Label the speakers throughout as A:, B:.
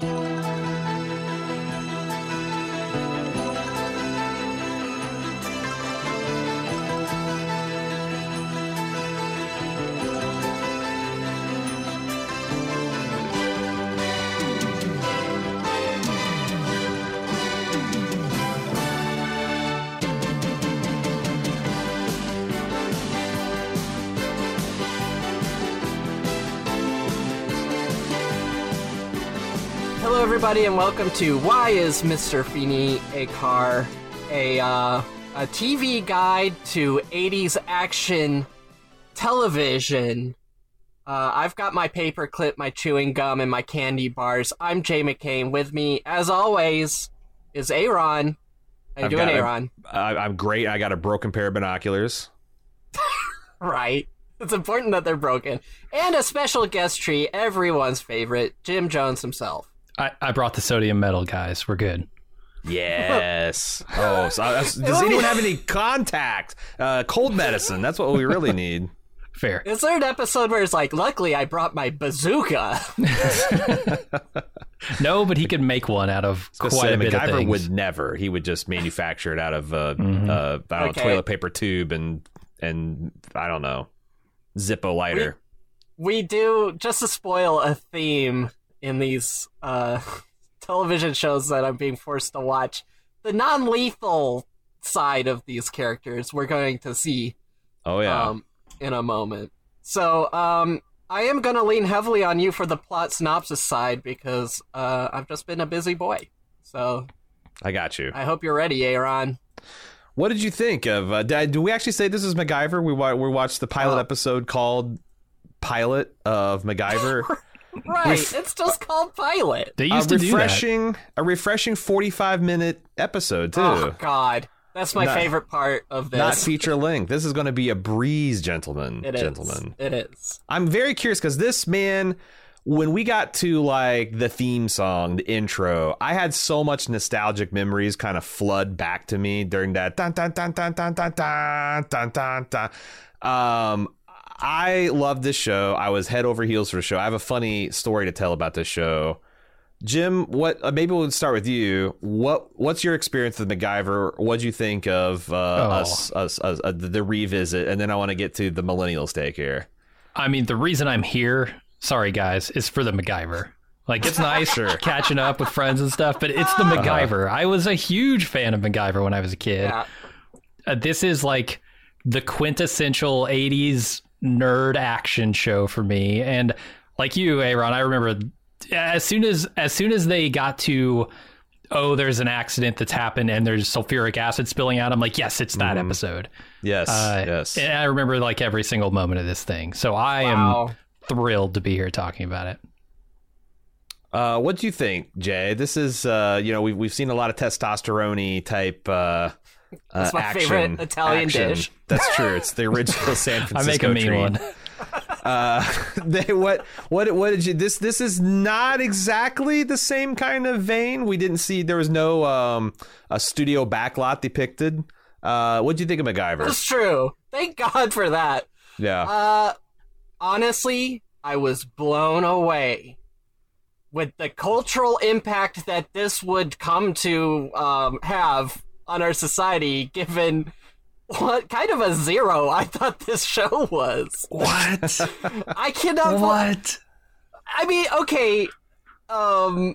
A: Thank you. Everybody, and welcome to Why Is Mr. Feeny a Car? A, uh, a TV guide to 80s action television. Uh, I've got my paperclip, my chewing gum, and my candy bars. I'm Jay McCain. With me, as always, is Aaron. How you
B: I've
A: doing,
B: a-
A: Aaron?
B: I, I'm great. I got a broken pair of binoculars.
A: Right. It's important that they're broken. And a special guest tree, everyone's favorite, Jim Jones himself.
C: I, I brought the sodium metal, guys. We're good.
B: Yes. oh, so that's- does anyone have any Contac? Uh, cold medicine. That's what we really need.
C: Fair.
A: Is there an episode where it's like, luckily I brought my bazooka?
C: No, but he could make one out of
B: So
C: quite a bit of
B: MacGyver
C: things.
B: would never. He would just manufacture it out of uh,
C: Mhm.
B: uh, I don't
A: Okay.
B: toilet paper tube and and I don't know, Zippo lighter.
A: we do just to spoil a theme in these uh, television shows that I'm being forced to watch. The non-lethal side of these characters we're going to see
B: oh yeah.
A: um, in a moment. So um, I am going to lean heavily on you for the plot synopsis side because uh, I've just been a busy boy. So
B: I got you.
A: I hope you're ready, Aaron.
B: What did you think of? Uh, did, do we actually say this is MacGyver? We wa- we watched the pilot
A: Oh.
B: episode called "Pilot of MacGyver."
A: Right,
B: Ref-
A: it's just called Pilot.
C: They
B: a
C: used to do that.
B: refreshing, a refreshing forty-five minute episode too.
A: Oh God, that's my
B: Not-
A: favorite part of this.
B: Not feature length. This is going to be a breeze, gentlemen.
A: It is.
B: gentlemen.
A: It is.
B: I'm very curious because this man, when we got to like the theme song, the intro, I had so much nostalgic memories kind of flood back to me during that dun dun dun dun dun dun dun dun dun dun. Um, I love this show. I was head over heels for the show. I have a funny story to tell about this show. Jim, what? Uh, maybe we'll start with you. What? What's your experience with MacGyver? What'd you think of uh,
C: Oh.
B: us, us, us, uh, the, the revisit? And then I want to get to the millennials take here.
C: I mean, the reason I'm here, sorry guys, is for the MacGyver. Like, it's nice catching up with friends and stuff, but it's the
B: Uh-huh.
C: MacGyver. I was a huge fan of MacGyver when I was a kid.
A: Yeah.
C: Uh, this is like the quintessential 80s nerd action show for me. And like you, Aaron, I remember as soon as as soon as they got to oh, there's an accident that's happened and there's sulfuric acid spilling out, I'm like, yes, it's that
B: Mhm.
C: episode.
B: Yes,
C: Uh,
B: yes.
C: And I remember like every single moment of this thing. So I
A: Wow.
C: am thrilled to be here talking about it.
B: Uh, what do you think, Jay? This is, uh, you know, we've we've seen a lot of testosterone type. Uh,
A: That's
B: uh,
A: my
B: action,
A: favorite Italian
B: action.
A: dish.
B: That's true. It's the original San Francisco.
C: I make a mean
B: treat.
C: one.
B: Uh, they, what what what did you? This this is not exactly the same kind of vein. We didn't see there was no um a studio backlot depicted. Uh, what do you think of MacGyver?
A: That's true. Thank God for that.
B: Yeah,
A: Uh, honestly, I was blown away with the cultural impact that this would come to um, have on our society, given what kind of a zero I thought this show was.
C: What?
A: I cannot.
C: what?
A: I mean, okay, um,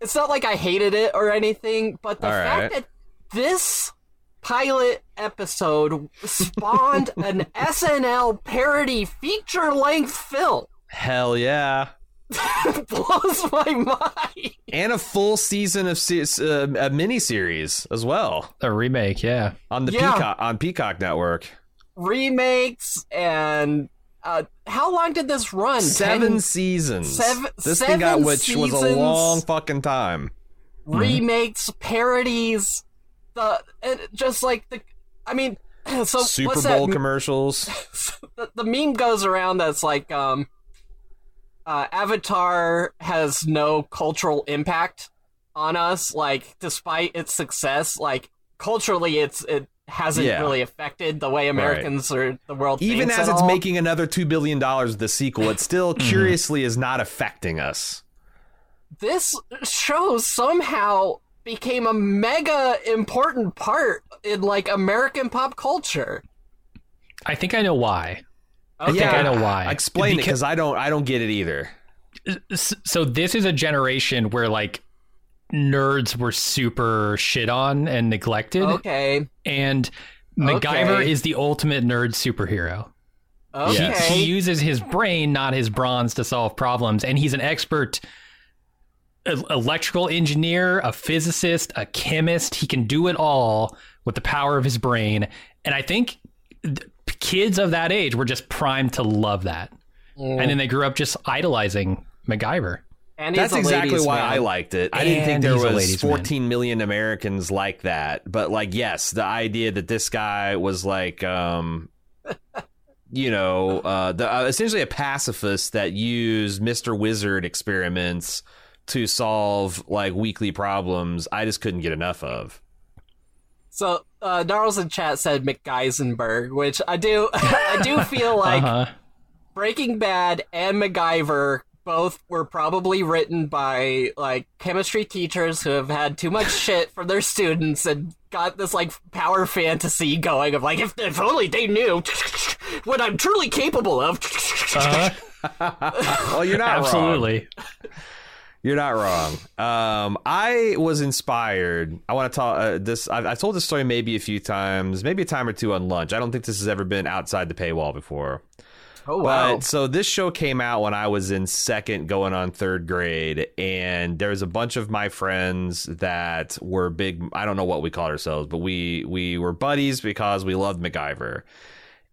A: it's not like I hated it or anything, but the
B: All
A: fact
B: right.
A: that this pilot episode spawned an SNL parody feature length film
B: hell yeah.
A: blows my mind.
B: and a full season of se- uh, a mini series as well
C: A remake, yeah.
B: on the
A: Yeah.
B: Peacock on Peacock Network.
A: Remakes and uh, how long did this run?
B: Seven
A: Ten
B: seasons.
A: seven-
B: this thing got
A: seven
B: which was a long fucking time.
A: remakes, parodies, the and just like the. I mean, so
B: Super
A: what's
B: Bowl
A: that?
B: commercials.
A: the, the meme goes around that's like um uh avatar has no cultural impact on us like despite its success like culturally it's it hasn't
B: Yeah.
A: really affected the way americans or the world
B: Even as
A: at
B: it's
A: all.
B: making another two billion dollars with the sequel, it still
A: Mm-hmm.
B: curiously is not affecting us.
A: this show somehow became a mega important part in like american pop culture
C: I think I know why.
A: Okay.
C: think I know why.
B: Explain it
C: Because-
B: because I don't. I don't get it either.
C: So this is a generation where like nerds were super shit on and neglected,
A: okay
C: and MacGyver
A: Okay.
C: is the ultimate nerd superhero.
A: okay
B: Yes.
C: He uses his brain, not his bronze, to solve problems, and he's an expert electrical engineer, a physicist, a chemist. He can do it all with the power of his brain, and I think th- kids of that age were just primed to love that, and then they grew up just idolizing MacGyver.
A: and
B: That's exactly why
A: man.
B: I liked it. I didn't think there was
C: ladies' man.
B: 14 million Americans like that, but like, yes, the idea that this guy was like, um, you know, uh, the uh, essentially a pacifist that used Mister Wizard experiments to solve like weekly problems. I just couldn't get enough of.
A: So, uh, Gnarls in chat said McGeisenberg, which I do, I do feel like
C: uh-huh.
A: Breaking Bad and MacGyver both were probably written by like chemistry teachers who have had too much shit from their students and got this like power fantasy going of like if, if only they knew what I'm truly capable of.
B: Well, you're not wrong.
C: Absolutely.
B: You're not wrong. Um, I was inspired. I want to talk uh, this. I've, I've told this story maybe a few times, maybe a time or two on lunch. I don't think this has ever been outside the paywall before.
A: Oh wow!
B: But so this show came out when I was in second, going on third grade, and there was a bunch of my friends that were big. I don't know what we called ourselves, but we we were buddies because we loved MacGyver.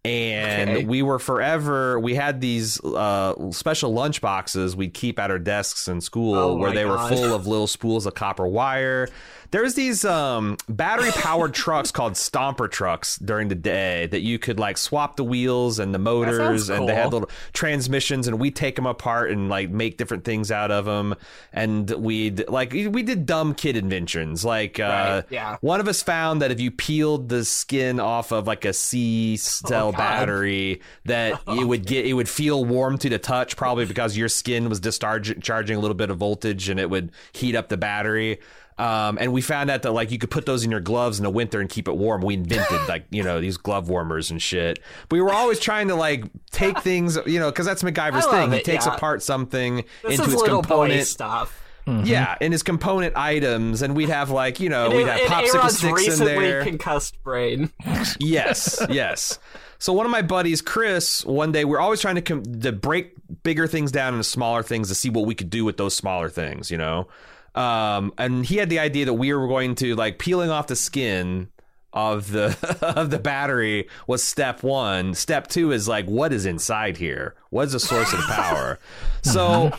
B: And
A: Okay.
B: we were forever. We had these uh, special lunch boxes we'd keep at our desks in school,
A: Oh
B: where they were full of little spools of copper wire. There's these um, battery powered trucks called stomper trucks during the day that you could like swap the wheels and the motors,
A: sounds
B: and they had little transmissions, and we take them apart and like make different things out of them. And we'd like we did dumb kid inventions. Like uh,
A: Right, yeah.
B: one of us found that if you peeled the skin off of like a C cell
A: Oh,
B: battery, that it would get it would feel warm to the touch, probably because your skin was discharging charging a little bit of voltage, and it would heat up the battery. Um, and we found out that like you could put those in your gloves in the winter and keep it warm. We invented like you know these glove warmers and shit. We were always trying to like take things you know because that's MacGyver's
A: I love
B: thing. He
A: it,
B: takes
A: yeah.
B: apart something
A: this
B: into
A: is
B: its
A: little boy
B: component.
A: stuff.
B: Yeah, in his component items, and we'd have like you know
A: And,
B: we'd have popsicle
A: Aaron's
B: sticks in
A: recently
B: there.
A: concussed brain.
B: yes, yes. So one of my buddies, Chris, one day we're always trying to com- to break bigger things down into smaller things to see what we could do with those smaller things, you know. Um, and he had the idea that we were going to like peeling off the skin of the of the battery was step one. Step two is like what is inside here? What is the source of the power? So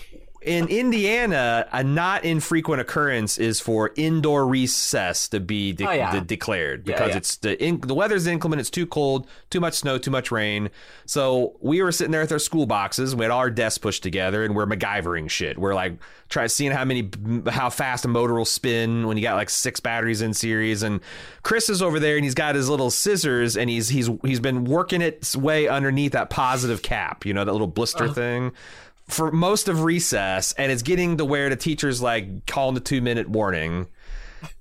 B: in Indiana, a not infrequent occurrence is for indoor recess to be de-
A: Oh, yeah.
B: de- declared because
A: yeah.
B: it's the in- the weather's inclement. It's too cold, too much snow, too much rain. So we were sitting there with our school boxes. We had all our desks pushed together, and we're MacGyvering shit. We're like trying seeing how many how fast a motor will spin when you got like six batteries in series. And Chris is over there, and he's got his little scissors, and he's he's he's been working its way underneath that positive cap. You know that little blister
A: Uh-huh.
B: thing. For most of recess, and it's getting to where the teacher's like calling the two minute warning,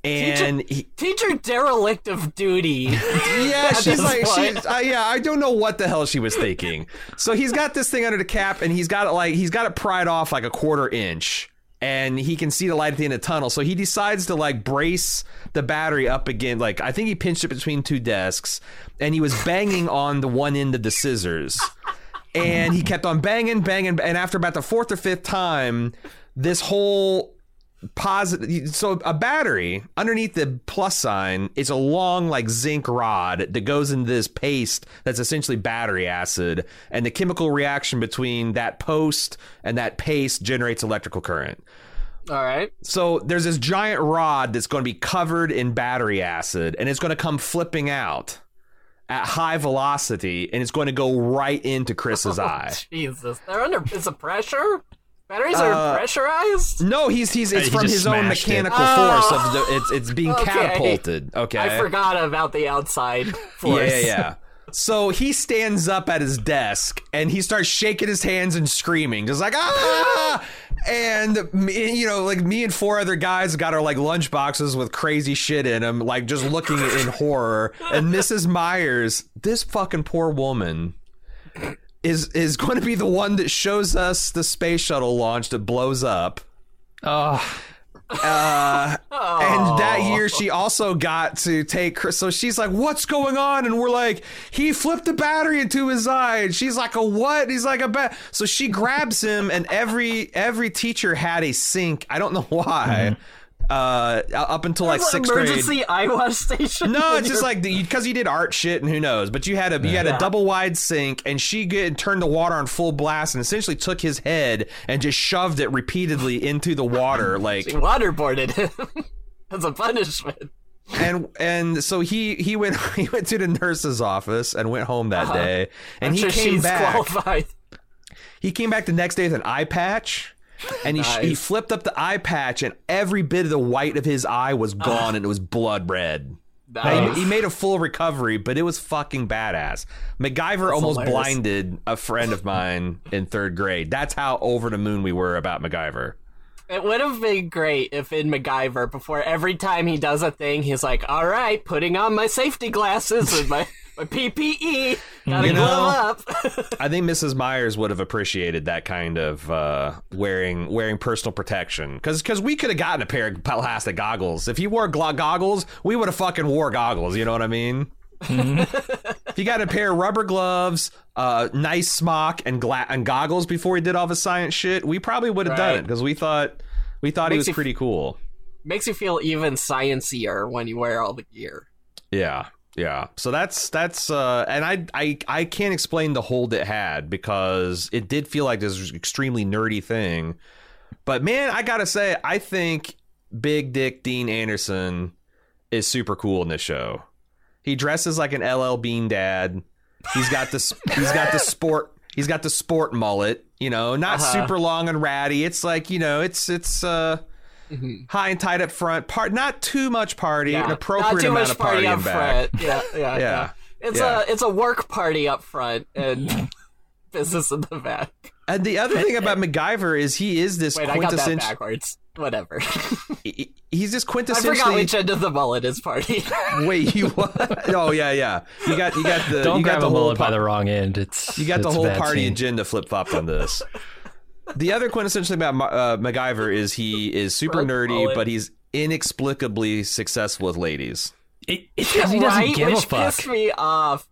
B: and he,
A: Teacher derelict of duty.
B: yeah, she's like, she's, uh, yeah, I don't know what the hell she was thinking. So he's got this thing under the cap, and he's got it like he's got it pried off like a quarter inch, and he can see the light at the end of the tunnel. So he decides to like brace the battery up again. Like I think he pinched it between two desks, and he was banging on the one end of the scissors, and he kept on banging, banging, and after about the fourth or fifth time, this whole positive. So a battery underneath the plus sign is a long like zinc rod that goes into this paste that's essentially battery acid, and the chemical reaction between that post and that paste generates electrical current.
A: All right.
B: So there's this giant rod that's going to be covered in battery acid, and it's going to come flipping out at high velocity, and it's going to go right into Chris's eye.
A: Jesus, they're under is it pressure? Batteries
B: Uh,
A: are pressurized.
B: No, he's he's it's
C: He
B: from his own
C: smashed it.
B: mechanical
A: Oh.
B: force of the it's it's being
A: Okay.
B: catapulted. Okay,
A: I forgot about the outside force.
B: Yeah, yeah, yeah. So he stands up at his desk and he starts shaking his hands and screaming, just like ah! And you know, like me and four other guys got our like lunch boxes with crazy shit in them, like just looking in horror. And Mrs. Myers, this fucking poor woman, is is going to be the one that shows us the space shuttle launch that blows up.
C: Oh,
B: Uh, and that year she also got to take her. So she's like, "What's going on?" And we're like, "He flipped the battery into his eye." And she's like, "A what?" He's like, "A bat." So she grabs him, and every every teacher had a sink. I don't know why. Uh, up until like sixth grade.
A: emergency eye wash station.
B: No, it's just like because you did art shit and who knows. But you had a you had a double wide sink, and she get, turned the water on full blast and essentially took his head and just shoved it repeatedly into the water, like
A: she waterboarded him as a punishment.
B: and and so he he went he went to the nurse's office and went home that day and
A: I'm
B: he
A: sure
B: came back
A: qualified.
B: he came back the next day with an eye patch and he he flipped up the eye patch and every bit of the white of his eye was gone and it was blood red
A: Nice.
B: he, he made a full recovery, but it was fucking badass. MacGyver almost
A: hilarious.
B: blinded a friend of mine in third grade. That's how over the moon we were about MacGyver.
A: It would have been great if in MacGyver, before every time he does a thing, he's like, "All right, putting on my safety glasses and my my PPE, gotta
B: You know-
A: glove up."
B: I think Mrs. Myers would have appreciated that kind of uh, wearing wearing personal protection because we could have gotten a pair of plastic goggles. If he wore glo- goggles, we would have fucking wore goggles. You know what I mean? if he got a pair of rubber gloves, uh, nice smock, and gla- and goggles before he did all the science shit, we probably would have done it because we thought we thought he was
A: you-
B: pretty cool.
A: Makes you feel even sciencier when you wear all the gear.
B: Yeah. Yeah. So that's that's uh and I I I can't explain the hold it had because it did feel like this extremely nerdy thing. But man, I got to say I think Big Dick Dean Anderson is super cool in this show. He dresses like an LL Bean dad. He's got this he's got the sport he's got the sport mullet, you know, not
A: Uh-huh.
B: super long and ratty. It's like, you know, it's it's uh Mm-hmm. high and tight up front, part not too much party, an appropriate
A: not too
B: amount
A: much
B: of party,
A: up
B: in back.
A: front. Yeah, yeah, yeah. It's
B: Yeah.
A: a it's a work party up front and business in the back.
B: And the other thing about MacGyver is he is this
A: Wait, I got that
B: quintessential.
A: backwards. Whatever.
B: he- He's this
A: I forgot
B: quintessentially.
A: which end of the mullet is party.
B: Wait, you what? Oh yeah, yeah. You got you got the
C: Don't
B: you got
C: grab
B: the
C: a
B: whole
C: mullet by the wrong end. It's
B: you got the
C: it's a
B: whole party
C: scene.
B: agenda flip flopped on this. The other quintessential thing about Ma- uh, MacGyver is he is super
A: Front
B: nerdy, but he's inexplicably successful with ladies.
C: It, it's 'cause he doesn't
A: right?
C: give a
A: Which
C: fuck.
A: pissed me off.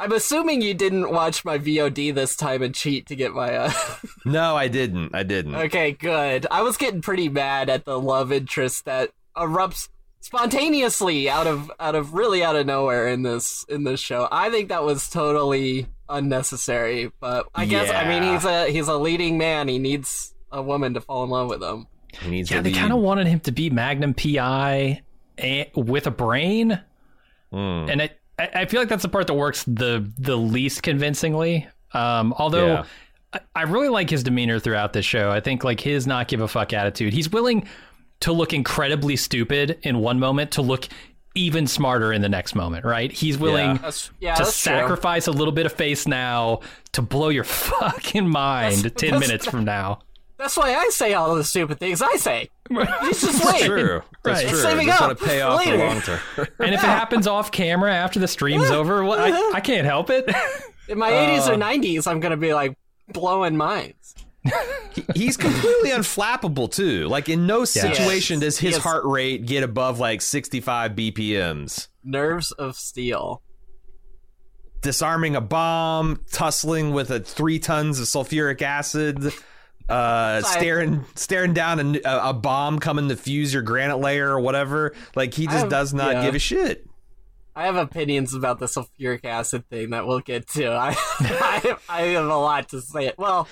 A: I'm assuming you didn't watch my VOD this time and cheat to get my. Uh...
B: No, I didn't. I didn't.
A: okay, good. I was getting pretty mad at the love interest that erupts spontaneously out of out of really out of nowhere in this in this show. I think that was totally unnecessary. But I guess I mean he's a he's a leading man. He needs a woman to fall in love with him.
B: He needs
C: Yeah, they kind of wanted him to be Magnum PI and, with a brain,
B: Mm.
C: and I, I I feel like that's the part that works the the least convincingly. Um, although
B: Yeah.
C: I, I really like his demeanor throughout this show. I think like his not give a fuck attitude. He's willing to look incredibly stupid in one moment to look even smarter in the next moment. Right? He's willing.
B: Yeah.
A: That's yeah,
C: to
A: that's true.
C: sacrifice a little bit of face now to blow your fucking mind
A: That's-
C: 10
A: that's-
C: minutes from now.
A: That's why I say all the stupid things I say. You just
B: That's
A: wait.
B: true. That's
C: Right.
B: true.
A: Saving
B: That's
A: up
B: going to pay off for
A: later.
B: long term.
C: And if it happens off camera after the stream's over, well, I, I can't help it.
A: In my 80s or uh. 90s, I'm gonna be like blowing minds.
B: He's completely unflappable too. Like in no situation does his
A: Yes.
B: heart rate get above like 65 BPMs.
A: Nerves of steel.
B: Disarming a bomb, tussling with a three tons of sulfuric acid. uh, staring staring down a, a bomb coming to fuse your granite layer or whatever. Like he just
A: have-
B: does not
A: yeah.
B: give a shit.
A: I have opinions about the sulfuric acid thing that we'll get to. I, I, I have a lot to say. Well,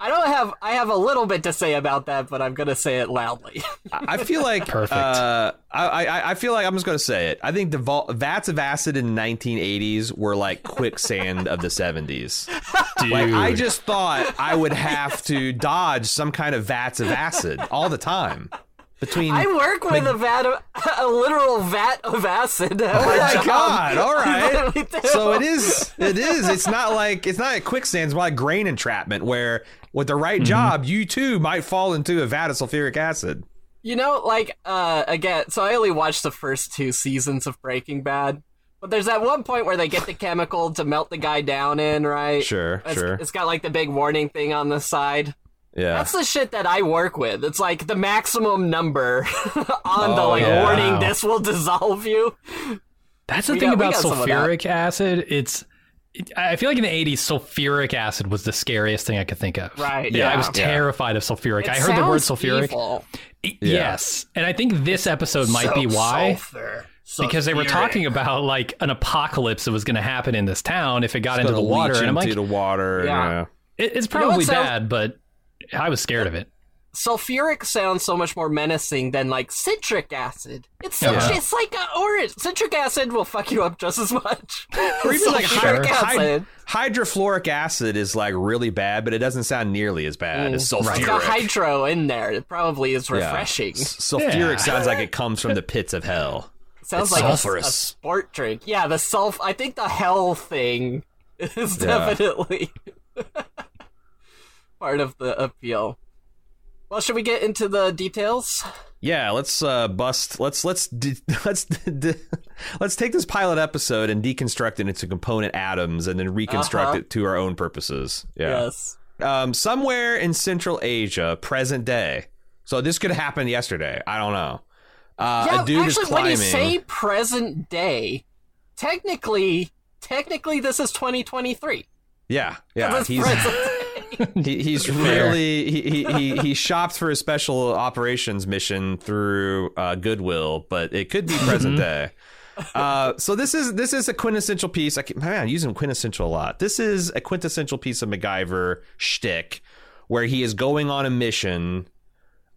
A: I don't have. I have a little bit to say about that, but I'm gonna say it loudly.
B: I I feel like
C: Perfect.
B: Uh, I, I I feel like I'm just gonna say it. I think the vol- vats of acid in the 1980s were like quicksand of the 70s.
C: Dude.
B: Like I just thought I would have to dodge some kind of vats of acid all the time. Between
A: I work with a vat, of, a literal vat of acid.
B: Oh
A: my
B: my
A: job.
B: god! All right. So it is. It is. It's not like it's not like quicksand. It's more like grain entrapment, where with the right job, you too might fall into a vat of sulfuric acid.
A: You know, like uh, again. So I only watched the first two seasons of Breaking Bad, but there's that one point where they get the chemical to melt the guy down in, right?
B: Sure,
A: It's,
B: sure.
A: It's got like the big warning thing on the side.
B: Yeah.
A: That's the shit that I work with. It's like the maximum number on the
B: Oh,
A: like
B: yeah.
A: warning.
C: Wow.
A: This will dissolve you.
C: That's the
A: We
C: thing
A: got-
C: about
A: got some of that.
C: sulfuric acid. It's it- I feel like in the 80s, sulfuric acid was the scariest thing I could think of.
A: Right,
C: Yeah. I was
A: yeah.
C: terrified of sulfuric.
A: It
C: I heard the word
A: sounds
C: sulfuric.
A: evil.
C: I- Yes. And I think this episode might be why.
A: sulfur,
C: Because they were talking about like an apocalypse that was going to happen in this town if it got into the water.
B: leach
C: And I'm
B: into
C: like,
B: the water.
A: Yeah.
B: Yeah.
C: it, it's
A: know what
C: probably
A: sounds-
C: bad, but I was scared of it.
A: sulfuric sounds so much more menacing than like citric acid. It's so
C: Yeah.
A: it's like a orange. Citric acid will fuck you up just as much.
B: Or even like
A: sulfuric
B: hy-
A: acid.
B: hy- hydrofluoric acid is like really bad, but it doesn't sound nearly as bad mm. as
A: It's
B: sulfuric.
A: got hydro in there. It probably is refreshing.
B: S- Sulfuric
C: Yeah.
B: sounds like it comes from the pits of hell.
A: Sounds
B: It's
A: like
B: sulfurous.
A: a sport drink. Yeah, the sulf. I think the hell thing is
B: Yeah.
A: definitely part of the appeal. Well, should we get into the details?
B: Yeah, let's uh, bust. Let's let's de- let's de- let's take this pilot episode and deconstruct it into component atoms, and then reconstruct
A: Uh-huh.
B: it to our own purposes. Yeah.
A: Yes.
B: Um, somewhere in Central Asia, present day. So this could happen yesterday. I don't know. Uh,
A: yeah,
B: a dude
A: actually,
B: is
A: when you say present day, technically, technically, this is 2023.
B: yeah, yeah, he's. he, he's really he, he he he shopped for a special operations mission through uh, Goodwill, but it could be present day. Uh, so this is this is a quintessential piece. I can, man, I'm using quintessential a lot. This is a quintessential piece of MacGyver shtick, where he is going on a mission,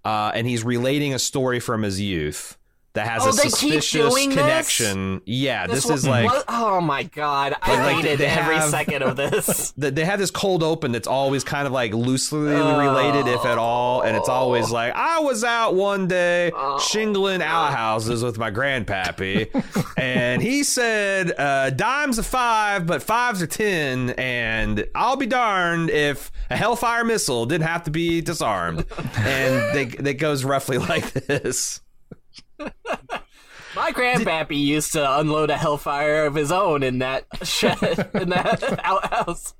B: uh, and he's relating a story from his youth that has
A: Oh,
B: a suspicious
A: doing this?
B: connection. Yeah, this,
A: one-
B: is like
A: what- oh my god, I
B: Like,
A: hated
B: they
A: every
B: have-
A: second of this.
B: they have this cold open that's always kind of like loosely related, if at all, and it's always like I was out one day shingling outhouses with my grandpappy, and he said uh, dimes are five, but fives are ten, and I'll be darned if a Hellfire missile didn't have to be disarmed, and they that goes roughly like this.
A: My grandpappy used to unload a hellfire of his own in that shed, in that outhouse.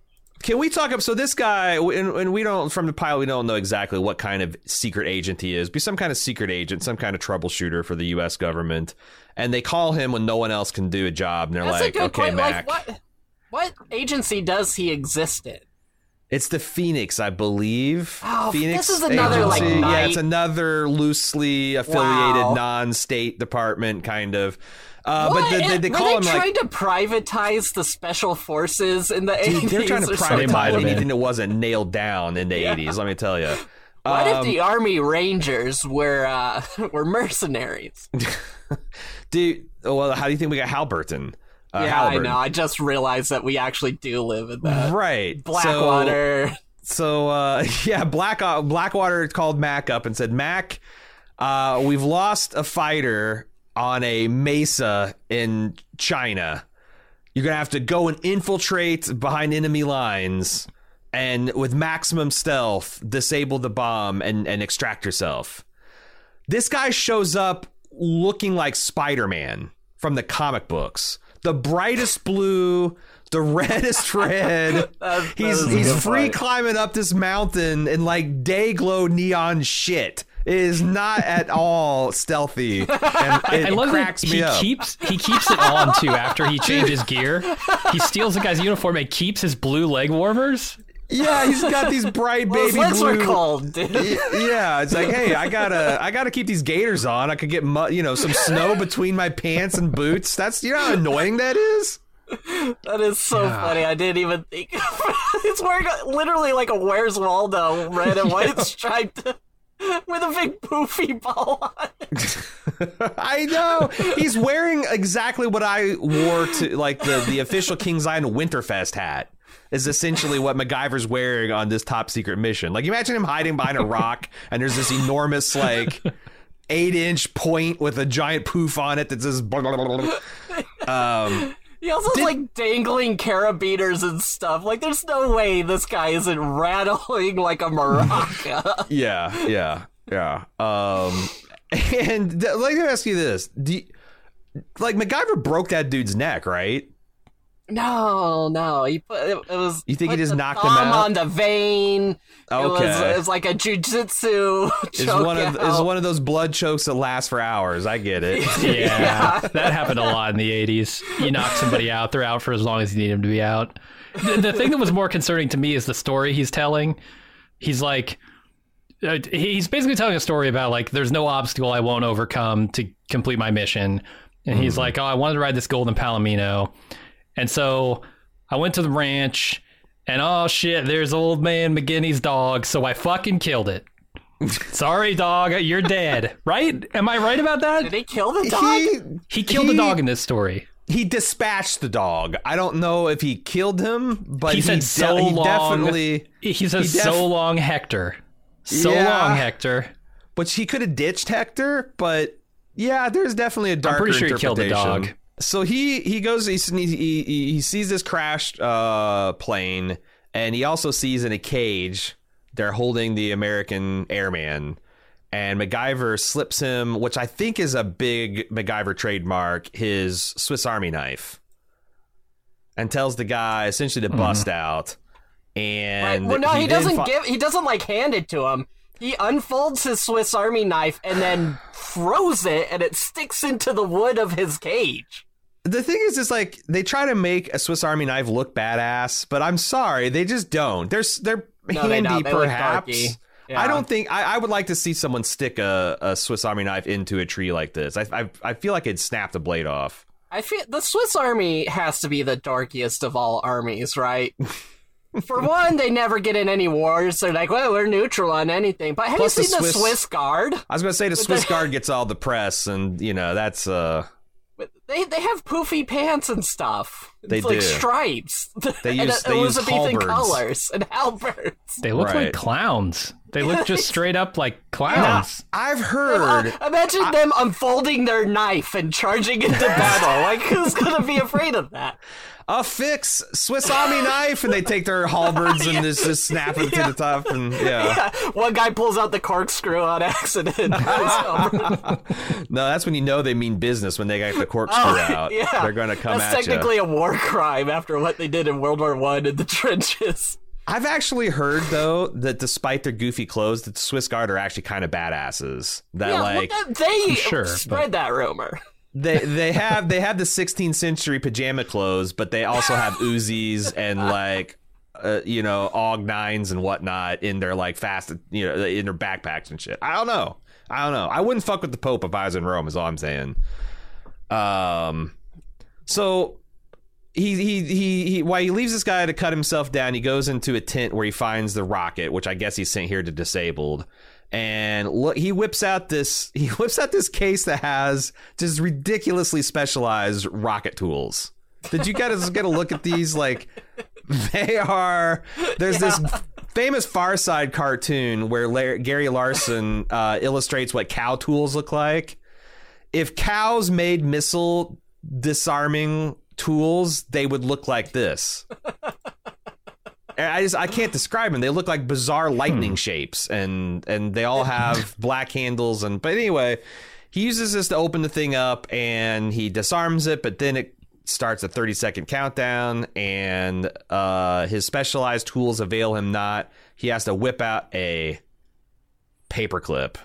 B: Can we talk up? So this guy, and, and we don't from the pilot, we don't know exactly what kind of secret agent he is. Be some kind of secret agent, some kind of troubleshooter for the U.S. government, and they call him when no one else can do a job, and they're
A: That's
B: like, "Okay,
A: point.
B: Mac,
A: Like, what, what agency does he exist in?
B: It's the Phoenix, I believe.
A: Oh,
B: Phoenix
A: this is another, like,
B: agency. yeah, it's another loosely affiliated
A: Wow.
B: non-state department kind of. Uh,
A: What?
B: but they, they, they
A: Were
B: call
A: they
B: him
A: trying
B: like.
A: to privatize the special forces in the
B: Dude,
A: 80s?
B: they're trying to
A: or something?
C: They might
B: privatize anything that wasn't nailed down in the 80s, let me tell you.
A: What
B: Um,
A: if the Army Rangers were uh, were mercenaries?
B: Dude, well, how do you think we got Halliburton? Uh,
A: yeah, I know. I just realized that we actually do live in that.
B: Right.
A: Blackwater.
B: So, so uh, yeah, Black uh, Blackwater called Mac up and said, Mac, uh, we've lost a fighter on a mesa in China. You're gonna have to go and infiltrate behind enemy lines, and with maximum stealth, disable the bomb and and extract yourself. This guy shows up looking like Spider Man from the comic books. The brightest blue, the reddest red.
A: That-
B: he's
A: that is a
B: he's free
A: point.
B: climbing up this mountain in like day glow neon shit. It is not at all stealthy. And it
C: I love
B: cracks
C: that
B: me
C: he
B: up.
C: keeps he keeps it on too after he changes gear. He steals the guy's uniform and keeps his blue leg warmers.
B: Yeah, he's got these bright baby
A: lids
B: blue.
A: were cold, dude.
B: Yeah, it's like, hey, I gotta, I gotta keep these gaiters on. I could get, mu- you know, some snow between my pants and boots. That's, you know how annoying that is.
A: That is so funny. I didn't even think. He's wearing a, literally like a Where's Waldo red and white striped with a big poofy ball on. it.
B: I know he's wearing exactly what I wore to like the the official King's Island Winterfest hat. Is essentially what MacGyver's wearing on this top secret mission. Like, imagine him hiding behind a rock, and there's this enormous like eight inch point with a giant poof on it that says. Blah, blah, blah. Um,
A: He also has like dangling carabiners and stuff. Like, there's no way this guy isn't rattling like a maraca.
B: Yeah, yeah, yeah. Um, and let me ask you this: Do you, like MacGyver broke that dude's neck, right?
A: No, no. He put it, it was.
B: You think he just
A: the
B: knocked him out?
A: on the vein. It was,
B: Okay.
A: it was like a jujitsu.
B: Is
A: choke
B: one of
A: out.
B: is one of those blood chokes that last for hours. I get it.
C: Yeah, that happened a lot in the 80s. You knock somebody out, they're out for as long as you need them to be out. The, the thing that was more concerning to me is the story he's telling. He's like, uh, he's basically telling a story about like, there's no obstacle I won't overcome to complete my mission. And he's like, oh, I wanted to ride this golden palomino. And so I went to the ranch and oh shit, there's old man McGinney's dog. So I fucking killed it. Sorry, dog, you're dead. Right? Am I right about that?
A: Did he kill the dog?
B: He
C: He killed the dog in this story.
B: he dispatched the dog. I don't know if he killed him, but
C: He
B: he,
C: said
B: de-
C: so
B: he
C: long.
B: definitely.
C: He says
B: he def-
C: so long, Hector. So
B: Yeah.
C: long, Hector.
B: But he could have ditched Hector. But yeah, there's definitely a darker
C: pretty sure he killed the
B: interpretation.
C: dog.
B: So he he goes he he, he, he sees this crashed uh, plane, and he also sees in a cage they're holding the American airman. And MacGyver slips him, which I think is a big MacGyver trademark, his Swiss Army knife, and tells the guy essentially to bust out.
A: Right.
B: And
A: Well, no, he,
B: then
A: doesn't
B: fi-
A: give. He doesn't like hand it to him. He unfolds his Swiss Army knife and then throws it, and it sticks into the wood of his cage.
B: The thing is, is like they try to make a Swiss Army knife look badass, but I'm sorry, they just don't. They're they're
A: No,
B: handy.
A: They
B: perhaps.
A: Yeah.
B: I don't think I, I would like to see someone stick a, a Swiss Army knife into a tree like this. I I, I feel like it'd snap the blade off.
A: I feel the Swiss Army has to be the darkiest of all armies, right? For one, they never get in any wars. They're like, well, we're neutral on anything. But have
B: Plus
A: you seen the
B: Swiss-
A: Swiss Guard?
B: I was gonna say the Swiss Guard gets all the press, and you know that's uh
A: They they have poofy pants and stuff.
B: They
A: it's like
B: do.
A: stripes.
B: They
A: and
B: use- they use
A: Elizabethan
B: halberds.
A: colors and halberds.
C: They look
B: Right.
C: like clowns. They look just straight up like clowns.
B: I've heard.
A: Uh, imagine them unfolding their knife and charging into battle. Like, who's gonna be afraid of that?
B: a fix Swiss Army knife, and they take their halberds and just, just snap it to the top, and yeah.
A: One guy pulls out the corkscrew on accident.
B: No, that's when you know they mean business when they got the corkscrew out.
A: Oh, yeah,
B: They're going to come
A: That's
B: at you.
A: technically a war crime after what they did in World War One in the trenches.
B: I've actually heard though that despite their goofy clothes, that the Swiss Guard are actually kind of badasses. That
A: yeah,
B: like
A: well, they
C: sure,
A: spread that rumor.
B: they they have they have the 16th century pajama clothes, but they also have Uzis and like uh, you know AUG nines and whatnot in their like fast you know in their backpacks and shit. I don't know. I don't know. I wouldn't fuck with the Pope if I was in Rome. Is all I'm saying. Um, so he he he he while he leaves this guy to cut himself down, he goes into a tent where he finds the rocket, which I guess he's sent here to disabled. And look, he whips out this he whips out this case that has just ridiculously specialized rocket tools. Did you guys get a look at these? Like they are. There's this famous Far Side cartoon where Lar- Gary Larson uh, illustrates what cow tools look like. If cows made missile disarming tools, they would look like this. I just I can't describe them. They look like bizarre lightning shapes, and and they all have black handles. And but anyway, he uses this to open the thing up, and he disarms it. But then it starts a 30 second countdown, and uh, his specialized tools avail him not. He has to whip out a paperclip.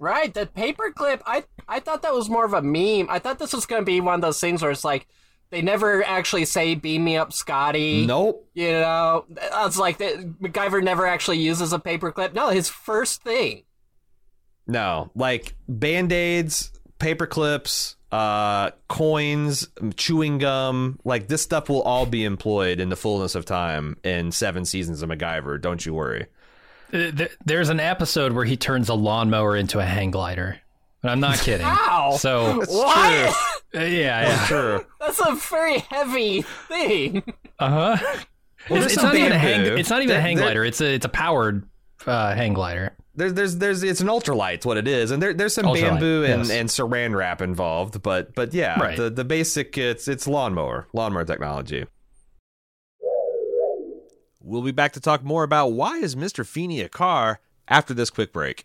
A: Right, that paperclip. I I thought that was more of a meme. I thought this was going to be one of those things where it's like They never actually say "Beam me up, Scotty."
B: Nope.
A: You know, it's like that. MacGyver never actually uses a paperclip. No, his first thing.
B: No, like band aids, paper clips, uh, coins, chewing gum. Like this stuff will all be employed in the fullness of time in seven seasons of MacGyver. Don't you worry.
C: Uh, There's an episode where he turns a lawnmower into a hang glider. And I'm not kidding.
A: Ow!
C: So,
B: It's
A: What?
B: true.
C: yeah, yeah.
B: True.
A: That's a very heavy thing.
C: Uh huh.
B: Well,
C: It's,
B: there's
C: it's not even a hang. It's not even a
B: There-
C: hang
B: there-
C: glider. It's a it's a powered uh, hang glider.
B: There's, there's, there's, it's an ultralight. It's what it is, and there, there's some
C: Ultralight,
B: bamboo and,
C: yes.
B: and saran wrap involved. But, but yeah,
C: Right.
B: the, the basic, it's, it's lawnmower, lawnmower technology. We'll be back to talk more about why is Mr. Feeny a car after this quick break.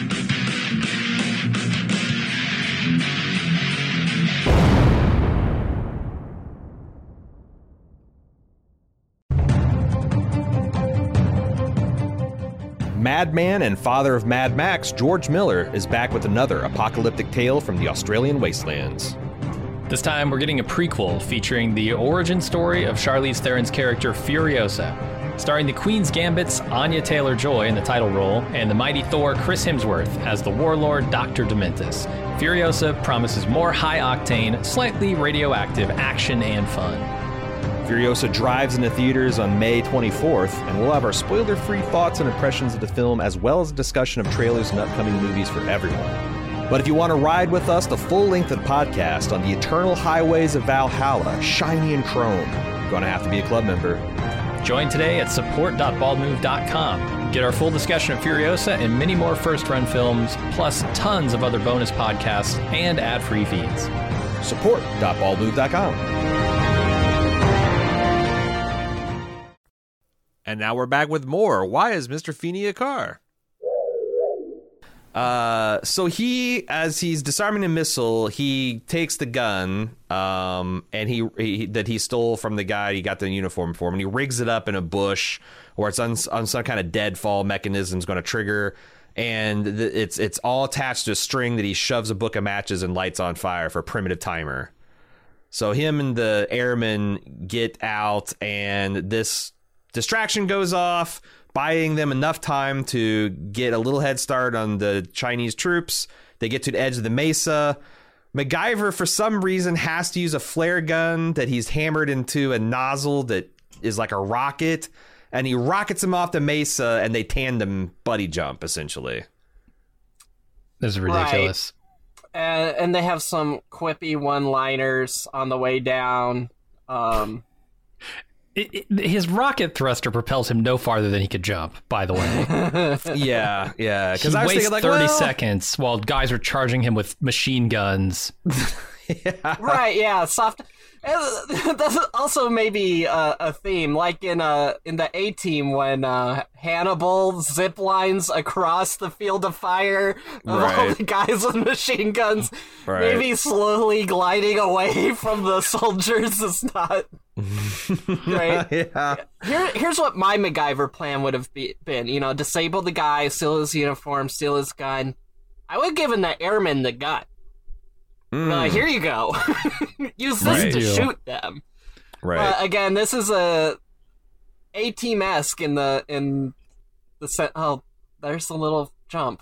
B: Madman and father of Mad Max, George Miller, is back with another apocalyptic tale from the Australian wastelands.
C: This time we're getting a prequel featuring the origin story of Charlize Theron's character Furiosa, starring the Queen's Gambit's Anya Taylor Joy in the title role and the mighty Thor Chris Hemsworth as the warlord Dr. Dementus. Furiosa promises more high octane, slightly radioactive action and fun.
B: Furiosa drives into theaters on May 24th, and we'll have our spoiler free thoughts and impressions of the film, as well as a discussion of trailers and upcoming movies for everyone. But if you want to ride with us the full length of the podcast on the eternal highways of Valhalla, shiny and chrome, you're going to have to be a club member.
C: Join today at support.baldmove.com. Get our full discussion of Furiosa and many more first run films, plus tons of other bonus podcasts and ad free feeds.
B: Support.baldmove.com. And now we're back with more. Why is Mr. Feeny a car? Uh, so he, as he's disarming a missile, he takes the gun, um, and he, he that he stole from the guy he got the uniform for him, and he rigs it up in a bush, or it's on, on some kind of deadfall mechanism is going to trigger, and the, it's it's all attached to a string that he shoves a book of matches and lights on fire for a primitive timer. So him and the airman get out, and this distraction goes off, buying them enough time to get a little head start on the Chinese troops. They get to the edge of the mesa. MacGyver, for some reason, has to use a flare gun that he's hammered into a nozzle that is like a rocket, and he rockets him off the mesa, and they tandem buddy jump essentially.
C: This is ridiculous.
A: and, and they have some quippy one-liners on the way down. Um,
C: it, it, his rocket thruster propels him no farther than he could jump. By the way,
B: yeah, yeah. Because I was
C: wastes
B: like,
C: thirty
B: well,
C: seconds while guys are charging him with machine guns.
A: right, yeah, soft. That's also maybe uh, a theme, like in uh in the A Team when uh, Hannibal zip lines across the field of fire of all
B: Right.
A: the guys with machine guns.
B: Right.
A: Maybe slowly gliding away from the soldiers is not right.
B: yeah,
A: Here, here's what my MacGyver plan would have be, been. You know, disable the guy, steal his uniform, steal his gun. I would have given the airman the gun.
B: Mm,
A: Uh, here you go. Use this
B: Right.
A: to shoot them.
B: right.
A: But again, this is a A team esque in the in the set. Oh, there's a little jump.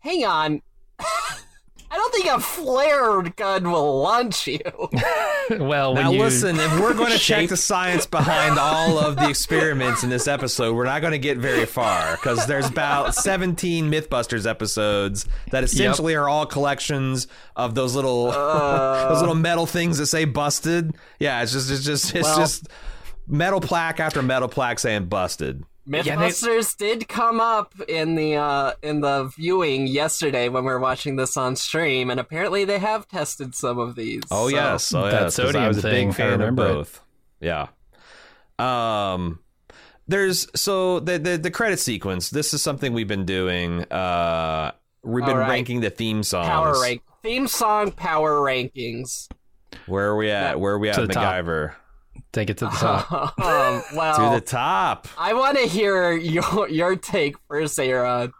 A: Hang on. I don't think a flare gun will launch you.
C: well, when
B: now
C: you,
B: listen, if we're going to check the science behind all of the experiments in this episode, we're not going to get very far because there's about 17 MythBusters episodes that essentially are all collections of those little uh. those little metal things that say "busted." Yeah, it's just it's just it's
A: Well-
B: just metal plaque after metal plaque saying "busted."
C: Yeah, they-
A: Mythbusters did come up in the uh, in the viewing yesterday when we were watching this on stream, and apparently they have tested some of these.
B: Oh
A: so-
B: yes, oh
C: That
B: yes. 'cause
C: sodium
B: I was a
C: thing,
B: big
C: I
B: fan of
C: remember it.
B: both. Yeah. Um, there's so the, the the credit sequence. This is something we've been doing. Uh, we've been
A: All right.
B: ranking the theme songs.
A: Power rank theme song power rankings.
B: Where are we at? Where are we at,
C: To the top. Take it to the top.
A: um, well,
B: To the top.
A: I want to hear your your take first, Aaron.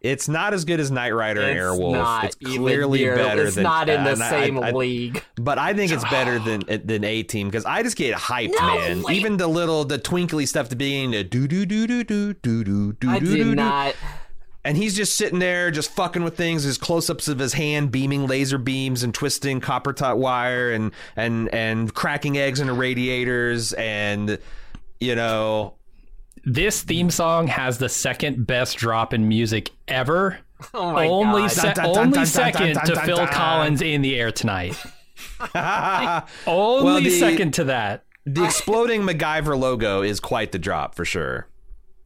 B: It's not as good as Knight Rider and
A: It's
B: Airwolf.
A: not
B: it's clearly
A: near-
B: better
A: It's
B: than
A: not in the
B: and
A: same
B: I- I-
A: league.
B: But I think it's better than than A Team because I just get hyped,
A: No,
B: man.
A: wait.
B: Even the little the twinkly stuff at the beginning, the do do do do do do do do
A: I
B: do
A: did
B: do.
A: Not.
B: And he's just sitting there, just fucking with things. His close-ups of his hand beaming laser beams and twisting copper tot wire and and and cracking eggs into radiators and you know
C: This theme song has the second best drop in music ever.
A: Oh my
C: only
A: god.
C: se-
B: Dun, dun, dun,
C: only
B: dun, dun,
C: second
B: dun,
C: to
B: dun,
C: Phil
B: dun.
C: Collins in the air tonight. only
B: Well, the-
C: second to that.
B: the exploding MacGyver logo is quite the drop for sure.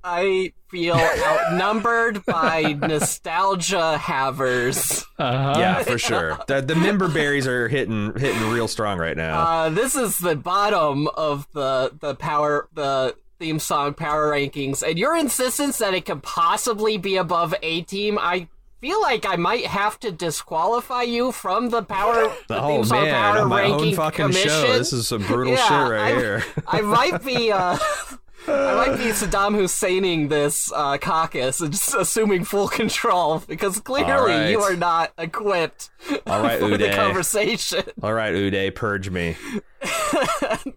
A: I feel outnumbered by nostalgia havers.
C: Uh-huh.
B: Yeah, for sure. The the member berries are hitting hitting real strong right now.
A: Uh, this is the bottom of the the power the theme song power rankings, and your insistence that it could possibly be above A Team, I feel like I might have to disqualify you from the power the
B: oh
A: theme song
B: man,
A: power
B: on my
A: ranking
B: own fucking
A: commission.
B: show. This is some brutal
A: Yeah,
B: shit right
A: I-
B: here.
A: I might be uh I might be Saddam Husseining this uh, caucus and just assuming full control because clearly
B: right.
A: you are not equipped
B: All right,
A: for the
B: Uday.
A: conversation.
B: All right, Uday, purge me.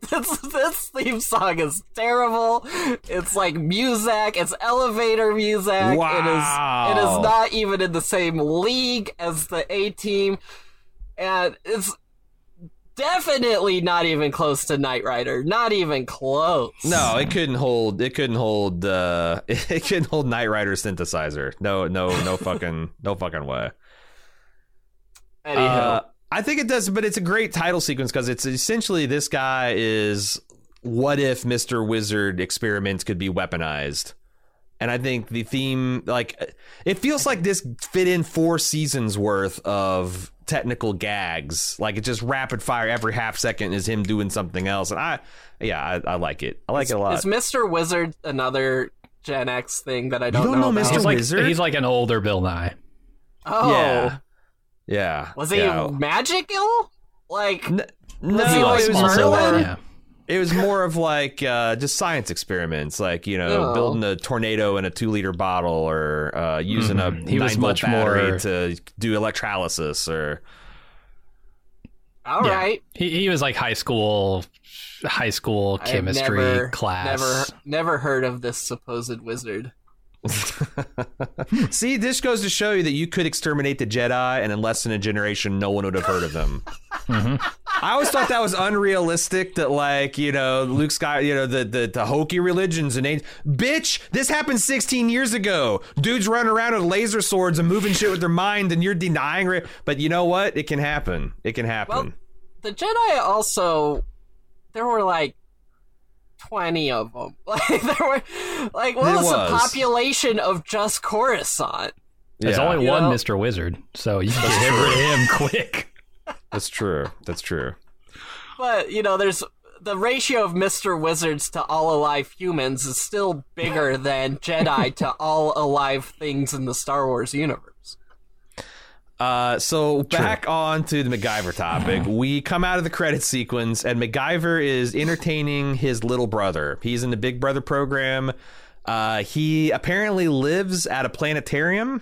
A: this this theme song is terrible. It's like music. It's elevator music. It is.
B: Wow.
A: It is not even in the same league as the A Team, and it's definitely not even close to Knight Rider. Not even close.
B: No, it couldn't hold. It couldn't hold. Uh, it couldn't hold Knight Rider synthesizer. No, no, no fucking, no fucking way.
A: Anywho,
B: Uh, I think it does, but it's a great title sequence because it's essentially this guy is what if Mister Wizard experiments could be weaponized, and I think the theme like it feels like this fit in four seasons worth of technical gags. Like it's just rapid fire every half second is him doing something else, and I yeah I, I like it. I like it a lot.
A: is Mr. Wizard another Gen X thing that I don't,
B: don't know
A: about?
B: Mr.
C: He's like
B: Wizard?
C: he's like an older Bill Nye.
A: Oh,
B: Yeah, yeah.
A: was he
B: yeah.
A: magical? Like,
B: N- no,
A: Was he, like,
B: it was
A: also-
C: yeah.
B: It was more of like uh, just science experiments, like you know,
A: Oh.
B: building a tornado in a two-liter bottle, or uh, using
C: Mhm.
B: a
C: He was much more-
B: to do electrolysis, or
A: all right.
C: Yeah. He he was like high school high school chemistry
A: never,
C: class.
A: Never, never heard of this supposed wizard.
B: see, this goes to show you that you could exterminate the Jedi, and in less than a generation, no one would have heard of them. Mm-hmm. I always thought that was unrealistic. That like you know, Luke Sky, you know, the the, the hokey religions and age. Bitch, this happened 16 years ago. Dudes running around with laser swords and moving shit with their mind, and you're denying it. But you know what? It can happen. It can happen.
A: Well, the Jedi also there were like twenty of them. Like there were like what
B: There
A: was, the population of just Coruscant?
C: There's
B: Yeah,
C: only
A: You
C: one
A: know-
C: Mr. Wizard, so you can get rid of him quick.
B: that's true. That's true.
A: But you know, there's the ratio of Mister Wizards to all alive humans is still bigger than Jedi to all alive things in the Star Wars universe.
B: Uh, so back on to the MacGyver topic. we come out of the credit sequence, and MacGyver is entertaining his little brother. He's in the Big Brother program. Uh, he apparently lives at a planetarium,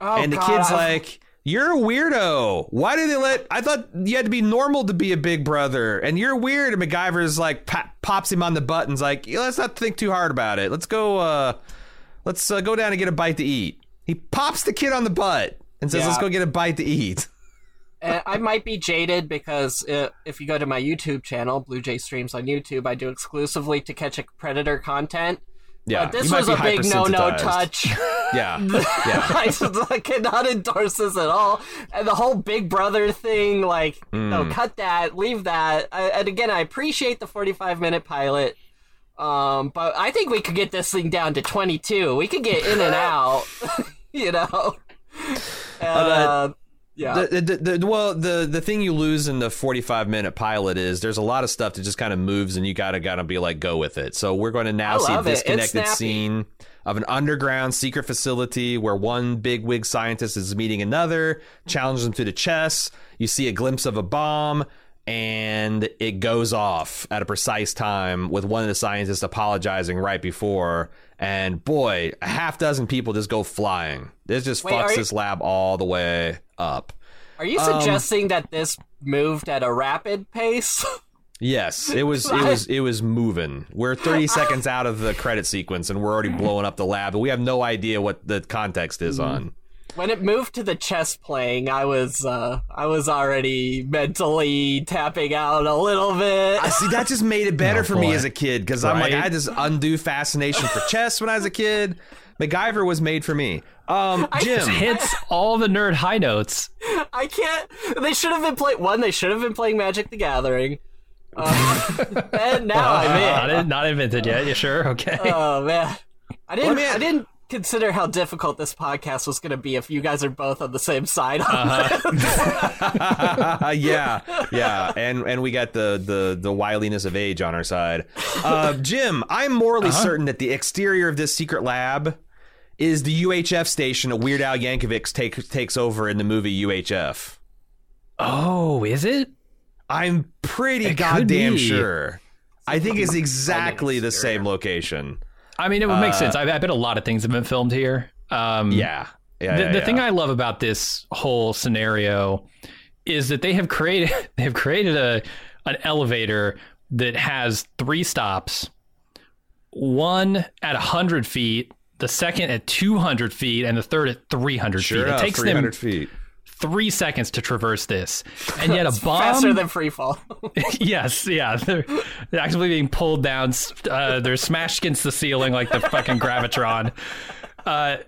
A: Oh,
B: and the
A: God,
B: kid's
A: I-
B: like, "You're a weirdo. Why did they let? I thought you had to be normal to be a Big Brother, and you're weird." And MacGyver's like, pa- pops him on the buttons, like, "Let's not think too hard about it. Let's go. Uh, let's uh, go down and get a bite to eat." He pops the kid on the butt and says,
A: Yeah.
B: "Let's go get a bite to eat."
A: Uh, I might be jaded because uh, if you go to my YouTube channel, Blue Jay Streams on YouTube, I do exclusively to catch a predator content.
B: Yeah,
A: But this was a big no-no touch.
B: Yeah, yeah.
A: I, just, I cannot endorse this at all. And the whole Big Brother thing, like,
B: Hmm.
A: no, cut that, leave that. I, and again, I appreciate the 45 minute pilot. Um, but I think we could get this thing down to 22. We could get in and out, you know? Uh, yeah.
B: The, the, the, well, the the thing you lose in the 45 minute pilot is there's a lot of stuff that just kind of moves and you gotta gotta be like go with it. So we're going to now see a
A: love it. It's
B: disconnected scene of an underground secret facility where one big wig scientist is meeting another, challenges them to the chess. You see a glimpse of a bomb. And it goes off at a precise time with one of the scientists apologizing right before. And boy, a half dozen people just go flying. This just
A: Wait,
B: fucks
A: you-
B: this lab all the way up.
A: Are you
B: um,
A: suggesting that this moved at a rapid pace?
B: Yes, it was it was it was moving. We're 30 seconds out of the credit sequence and we're already blowing up the lab, but we have no idea what the context is on.
A: When it moved to the chess playing, I was uh, I was already mentally tapping out a little bit.
B: I see that just made it better
C: Oh,
B: for me as a kid cuz I'm like I
C: Right?
B: had this undue fascination for chess when I was a kid. MacGyver was made for me. Um Jim,
C: Hits all the nerd high notes.
A: I can't. They should have been playing one. They should have been playing Magic the Gathering. Uh, and now I'm
C: Not,
A: in.
C: in- not invented yet. You sure? Okay.
A: Oh man, I didn't.
B: man.
A: I didn't consider how difficult this podcast was going to be if you guys are both on the same side. On this.
B: yeah, yeah, and and we got the the the wiliness of age on our side. Uh, Jim, I'm morally certain that the exterior of this secret lab is the UHF station a Weird Al Yankovic take, takes over in the movie UHF.
C: oh, is it?
B: I'm pretty
C: It could
B: goddamn sure. I think it's exactly the same location.
C: I mean, it would make sense. I, I bet a lot of things have been filmed here. Um,
B: Yeah, yeah.
C: the,
B: yeah,
C: the
B: yeah.
C: thing I love about this whole scenario is that they have created they have created a an elevator that has three stops, one at hundred feet, the second at two hundred feet, and the third at three hundred
B: sure
C: feet.
B: enough,
C: it takes
B: 300
C: them
B: feet.
C: Three seconds to traverse this, and yet a bomb
A: Faster than free fall.
C: yes, yeah, they're, they're actually being pulled down. Uh, they're smashed against the ceiling like the fucking gravitron. Uh,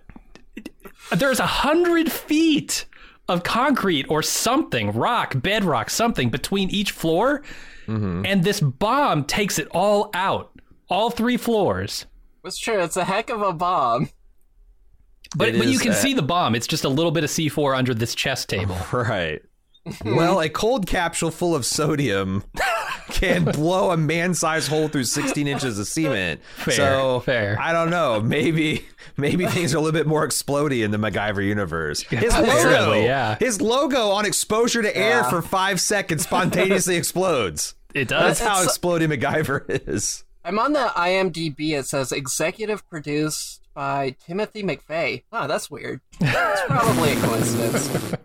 C: there's a hundred feet of concrete or something, rock, bedrock, something between each floor, and this bomb takes it all out, all three floors.
A: it's true. It's a heck of a bomb.
C: But,
B: It
C: but you can
B: uh,
C: see the bomb. It's just a little bit of C4 under this chess table.
B: Right. well, a cold capsule full of sodium can blow a man-sized hole through 16 inches of cement.
C: Fair,
B: so
C: fair.
B: I don't know. Maybe maybe things are a little bit more explodey in the MacGyver universe. His logo,
C: yeah.
B: his logo on exposure to air
A: Yeah.
B: for five seconds spontaneously explodes.
C: It does.
B: That's how
A: It's-
B: exploding MacGyver is.
A: I'm on the IMDb. It says executive produced by Timothy McVeigh. Oh, that's weird. It's probably a coincidence.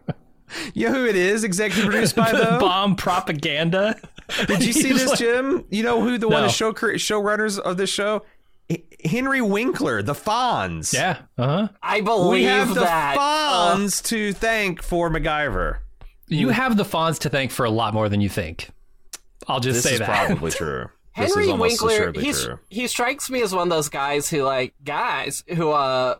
B: You know who it is? Executive produced by
C: the
B: though.
C: bomb propaganda.
B: Did you see this,
C: like-
B: Jim? You know who the one
C: No.
B: of show showrunners of this show? Henry Winkler, the Fonz.
C: Yeah. Uh huh.
A: I believe
B: we have the
A: that. Uh,
B: Fonz to thank for MacGyver.
C: You have the Fonz to thank for a lot more than you think. I'll just
B: This
C: say
B: is
C: that.
B: probably true.
A: Henry Winkler, he's,
B: true.
A: he strikes me as one of those guys who, like, guys who uh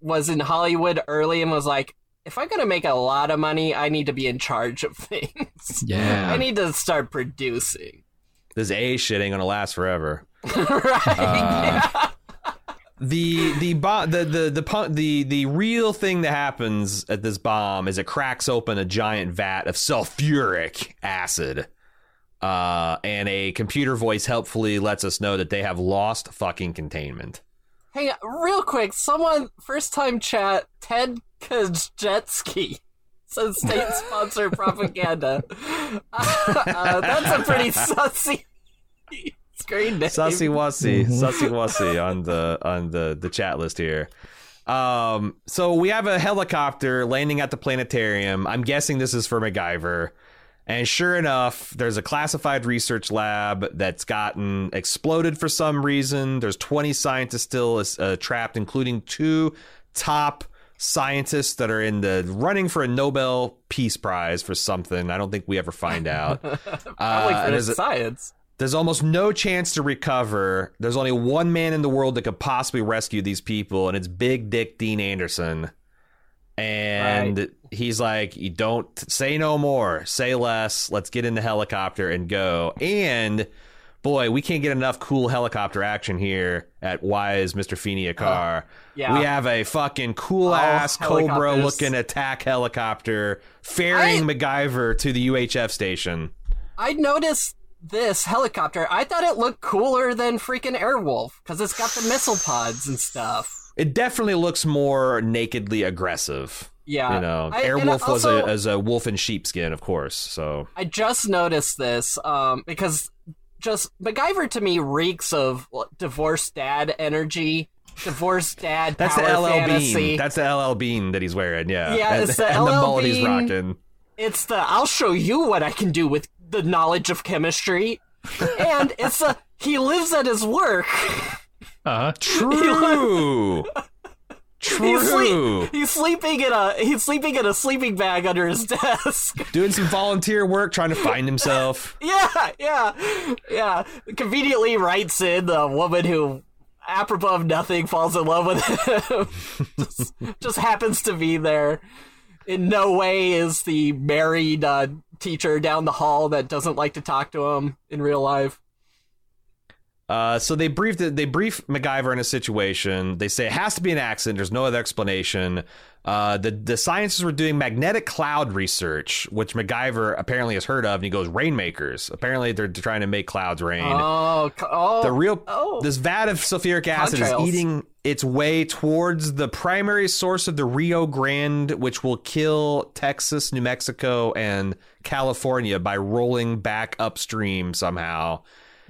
A: was in Hollywood early and was like, if I'm gonna make a lot of money, I need to be in charge of things.
C: Yeah.
A: I need to start producing.
B: This A shit ain't gonna last forever.
A: right.
B: the the bomb the the the the the real thing that happens at this bomb is it cracks open a giant vat of sulfuric acid. Uh, and a computer voice helpfully lets us know that they have lost fucking containment.
A: Hang on, real quick. Someone first time chat Ted Kajetsky says state sponsored propaganda. Uh, that's a pretty sussy screen name.
B: Sussy wussy, sussy wussy on the on the the chat list here. Um, so we have a helicopter landing at the planetarium. I'm guessing this is for MacGyver. And sure enough, there's a classified research lab that's gotten exploded for some reason. There's 20 scientists still uh, trapped, including two top scientists that are in the running for a Nobel Peace Prize for something. I don't think we ever find out.
A: Probably
B: Uh,
A: for
B: there's a-
A: science.
B: there's almost no chance to recover. There's only one man in the world that could possibly rescue these people, and it's Big Dick Dean Anderson. And
A: Right.
B: he's like, "You don't say no more, say less. Let's get in the helicopter and go." And boy, we can't get enough cool helicopter action here at Why is Mr. Feeny a car?
A: Uh, yeah.
B: We have a fucking cool
A: Oh,
B: ass Cobra looking attack helicopter ferrying MacGyver to the UHF station.
A: I noticed this helicopter. I thought it looked cooler than freaking Airwolf because it's got the missile pods and stuff.
B: It definitely looks more nakedly aggressive.
A: Yeah,
B: you know,
A: I-
B: Airwolf was a as a wolf in sheepskin, of course. So
A: I just noticed this um, because just MacGyver to me reeks of divorced dad energy, divorced dad
B: that's the LL
A: fantasy.
B: bean. That's the LL bean that he's wearing. Yeah,
A: Yeah,
B: and,
A: it's the
B: and the
A: LL
B: mullet he's rocking.
A: It's the I'll show you what I can do with the knowledge of chemistry, and it's the he lives at his work.
C: Uh, huh.
B: True.
A: He's,
B: True.
A: sleep, he's sleeping in a he's sleeping in a sleeping bag under his desk.
B: Doing some volunteer work, trying to find himself.
A: Yeah, yeah, yeah. Conveniently writes in the woman who, apropos of nothing, falls in love with him. just, just happens to be there. In no way is the married uh, teacher down the hall that doesn't like to talk to him in real life.
B: Uh, so they briefed they brief MacGyver in a situation. They say it has to be an accident. There's no other explanation. Uh, the the scientists were doing magnetic cloud research, which MacGyver apparently has heard of, and he goes rainmakers. Apparently, they're trying to make clouds rain.
A: Oh, oh,
B: the real
A: oh.
B: this vat of sulfuric acid is eating its way towards the primary source of the Rio Grande, which will kill Texas, New Mexico, and California by rolling back upstream somehow.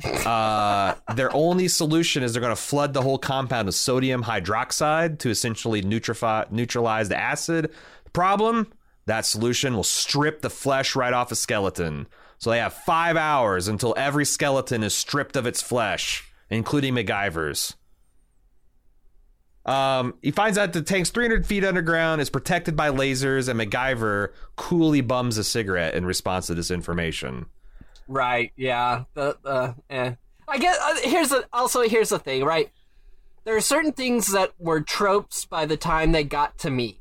B: Uh, their only solution is they're going to flood the whole compound with sodium hydroxide to essentially neutrify, neutralize the acid. Problem that solution will strip the flesh right off a skeleton. So they have five hours until every skeleton is stripped of its flesh, including MacGyver's. Um, he finds out the tank's 300 feet underground, is protected by lasers, and MacGyver coolly bums a cigarette in response to this information.
A: Right. Yeah. The the eh. I guess uh, here's the also here's the thing. Right. There are certain things that were tropes by the time they got to me.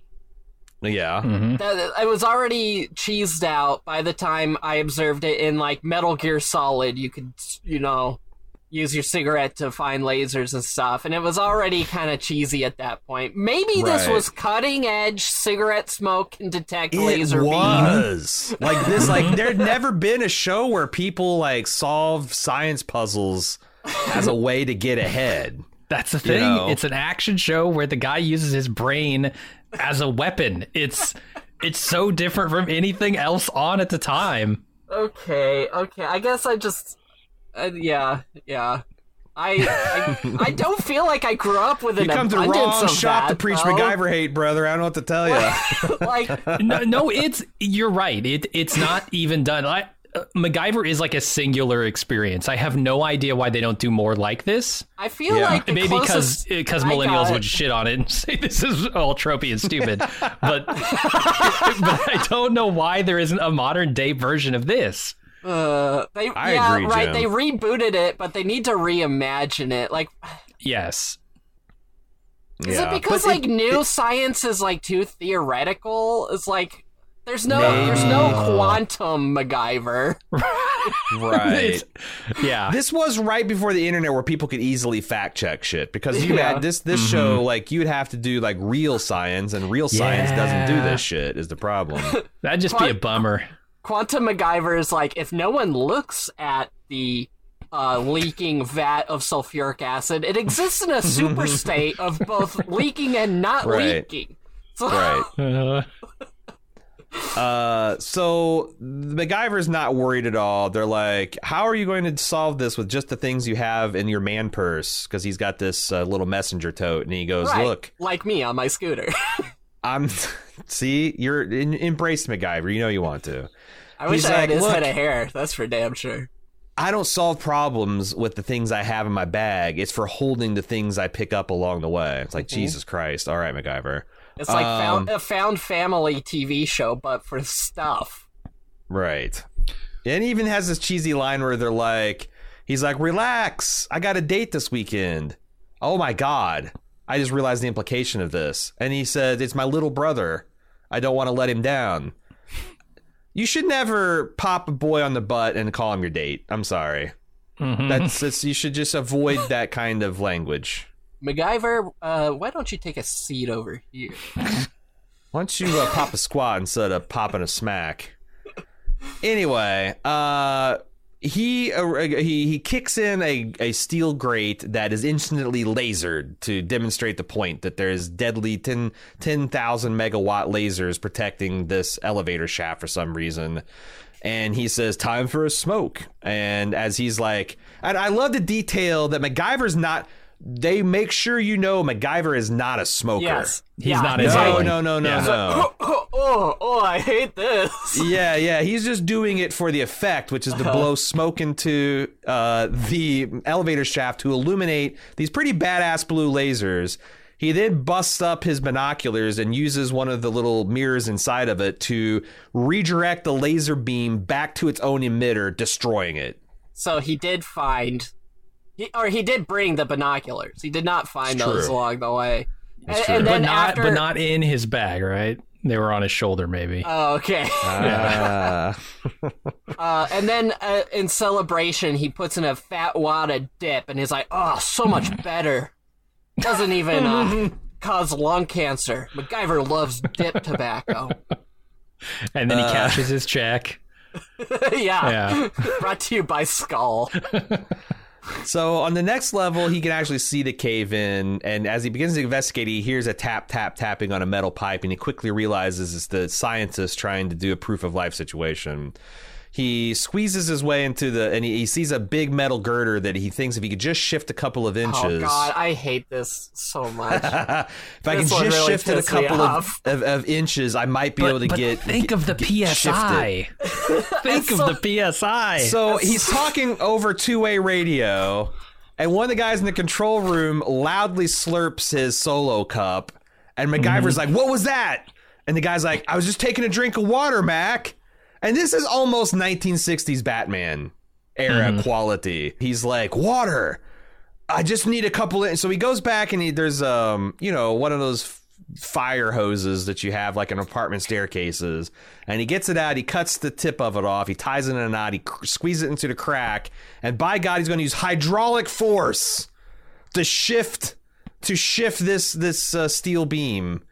B: Yeah.
A: That I was already cheesed out by the time I observed it in like Metal Gear Solid. You could you know use your cigarette to find lasers and stuff, and it was already kind of cheesy at that point. Maybe this was cutting edge. Cigarette smoke can detect laser
B: it
A: beam.
B: was like this. Like mm-hmm. there'd never been a show where people like solve science puzzles as a way to get ahead.
C: that's the thing.
B: know.
C: It's an action show where the guy uses his brain as a weapon. It's it's so different from anything else on at the time.
A: Okay, okay. I guess I just, uh, yeah, yeah. I, I I don't feel like I grew up with an
B: You come to the wrong
A: of
B: shop
A: that,
B: to preach
A: though.
B: MacGyver hate, brother. I don't know what to tell you.
A: like,
C: no, no, it's you're right. It it's not even done. I, uh, MacGyver is like a singular experience. I have no idea why they don't do more like this.
A: I feel
B: Yeah.
A: like
C: Maybe because because millennials
A: got-
C: would shit on it and say this is all tropey and stupid. but but I don't know why there isn't a modern day version of this.
A: Uh, they
B: I
A: yeah,
B: agree,
A: right.
B: Jim.
A: They rebooted it, but they need to reimagine it. Like,
C: Yes.
A: is
B: Yeah.
A: it because
B: But
A: like new science is like too theoretical? It's like There's no there's no quantum MacGyver.
B: Right.
C: yeah.
B: this was right before the internet where people could easily fact check shit because you
A: Yeah.
B: had this this show like you'd have to do like real science and real science doesn't do this shit is the problem.
C: That'd just be a bummer.
A: Quantum MacGyver is like if no one looks at the uh, leaking vat of sulfuric acid, it exists in a super state of both leaking and not
B: Right.
A: leaking. So,
B: right.
C: Uh,
B: Uh, so MacGyver's not worried at all. They're like, "How are you going to solve this with just the things you have in your man purse?" Because he's got this uh, little messenger tote, and he goes,
A: right,
B: "Look,
A: like me on my scooter.
B: I'm. See, you're in, embrace MacGyver. You know you want to.
A: I wish
B: He's
A: I had his head of hair. That's for damn sure.
B: I don't solve problems with the things I have in my bag. It's for holding the things I pick up along the way. It's like Jesus Christ. All right, MacGyver.
A: It's like
B: Um,
A: found, a found family TV show, but for stuff.
B: Right. And he even has this cheesy line where they're like, he's like, relax. I got a date this weekend. Oh my God. I just realized the implication of this. And he said, it's my little brother. I don't want to let him down. You should never pop a boy on the butt and call him your date. I'm sorry.
C: mhm.
B: That's, that's you should just avoid that kind of language.
A: MacGyver, uh, why don't you take a seat over here?
B: Why don't you uh, pop a squat instead of popping a smack? Anyway, uh, he uh, he he kicks in a, a steel grate that is instantly lasered to demonstrate the point that there's deadly 10 10,000 megawatt lasers protecting this elevator shaft for some reason. And he says, "Time for a smoke." And as he's like, and I love the detail that MacGyver's not. They make sure you know MacGyver is not a smoker.
A: Yes.
C: He's
A: yeah,
C: not
B: No,
C: his
A: exactly.
C: own.
B: no, no, no,
C: Yeah.
B: no.
A: Oh, oh, oh, I hate this.
B: Yeah, yeah. He's just doing it for the effect, which is to blow smoke into uh, the elevator shaft to illuminate these pretty badass blue lasers. He then busts up his binoculars and uses one of the little mirrors inside of it to redirect the laser beam back to its own emitter, destroying it.
A: So he did find, he, or he did bring the binoculars. He did not find
B: It's
A: those
B: true.
A: along the way. And,
B: true.
A: and
C: but not
A: after,
C: but not in his bag, right? They were on his shoulder, maybe.
A: Oh, okay.
B: Ah.
A: Uh, and then uh, in celebration, he puts in a fat wad of dip, and he's like, "Oh, so much better. Doesn't even uh, cause lung cancer." MacGyver loves dip tobacco.
C: and then he
B: uh,
C: cashes his check.
A: yeah.
C: Yeah.
A: Brought to you by Skoal.
B: So on the next level, he can actually see the cave in, and as he begins to investigate, he hears a tap, tap, tapping on a metal pipe, and he quickly realizes it's the scientist trying to do a proof of life situation. He squeezes his way into the, and he, he sees a big metal girder that he thinks if he could just shift a couple of
A: oh,
B: inches.
A: Oh God, I hate this so much.
B: if I could
A: This one
B: just
A: really
B: shift it a couple of, of, of inches, I might be able to
C: but
B: get.
C: think
B: get-
C: of the. PSI. think of the PSI.
B: So he's talking over two way radio, and one of the guys in the control room loudly slurps his solo cup, and MacGyver's mm-hmm. like, What was that? And the guy's like, I was just taking a drink of water, Mac. And this is almost 1960s Batman era quality. He's like, Water. I just need a couple of. So he goes back and he, there's, um, you know, one of those f- fire hoses that you have like in apartment staircases. And he gets it out. He cuts the tip of it off. He ties it in a knot. He squeezes it into the crack. And by God, he's going to use hydraulic force to shift to shift this this uh, steel beam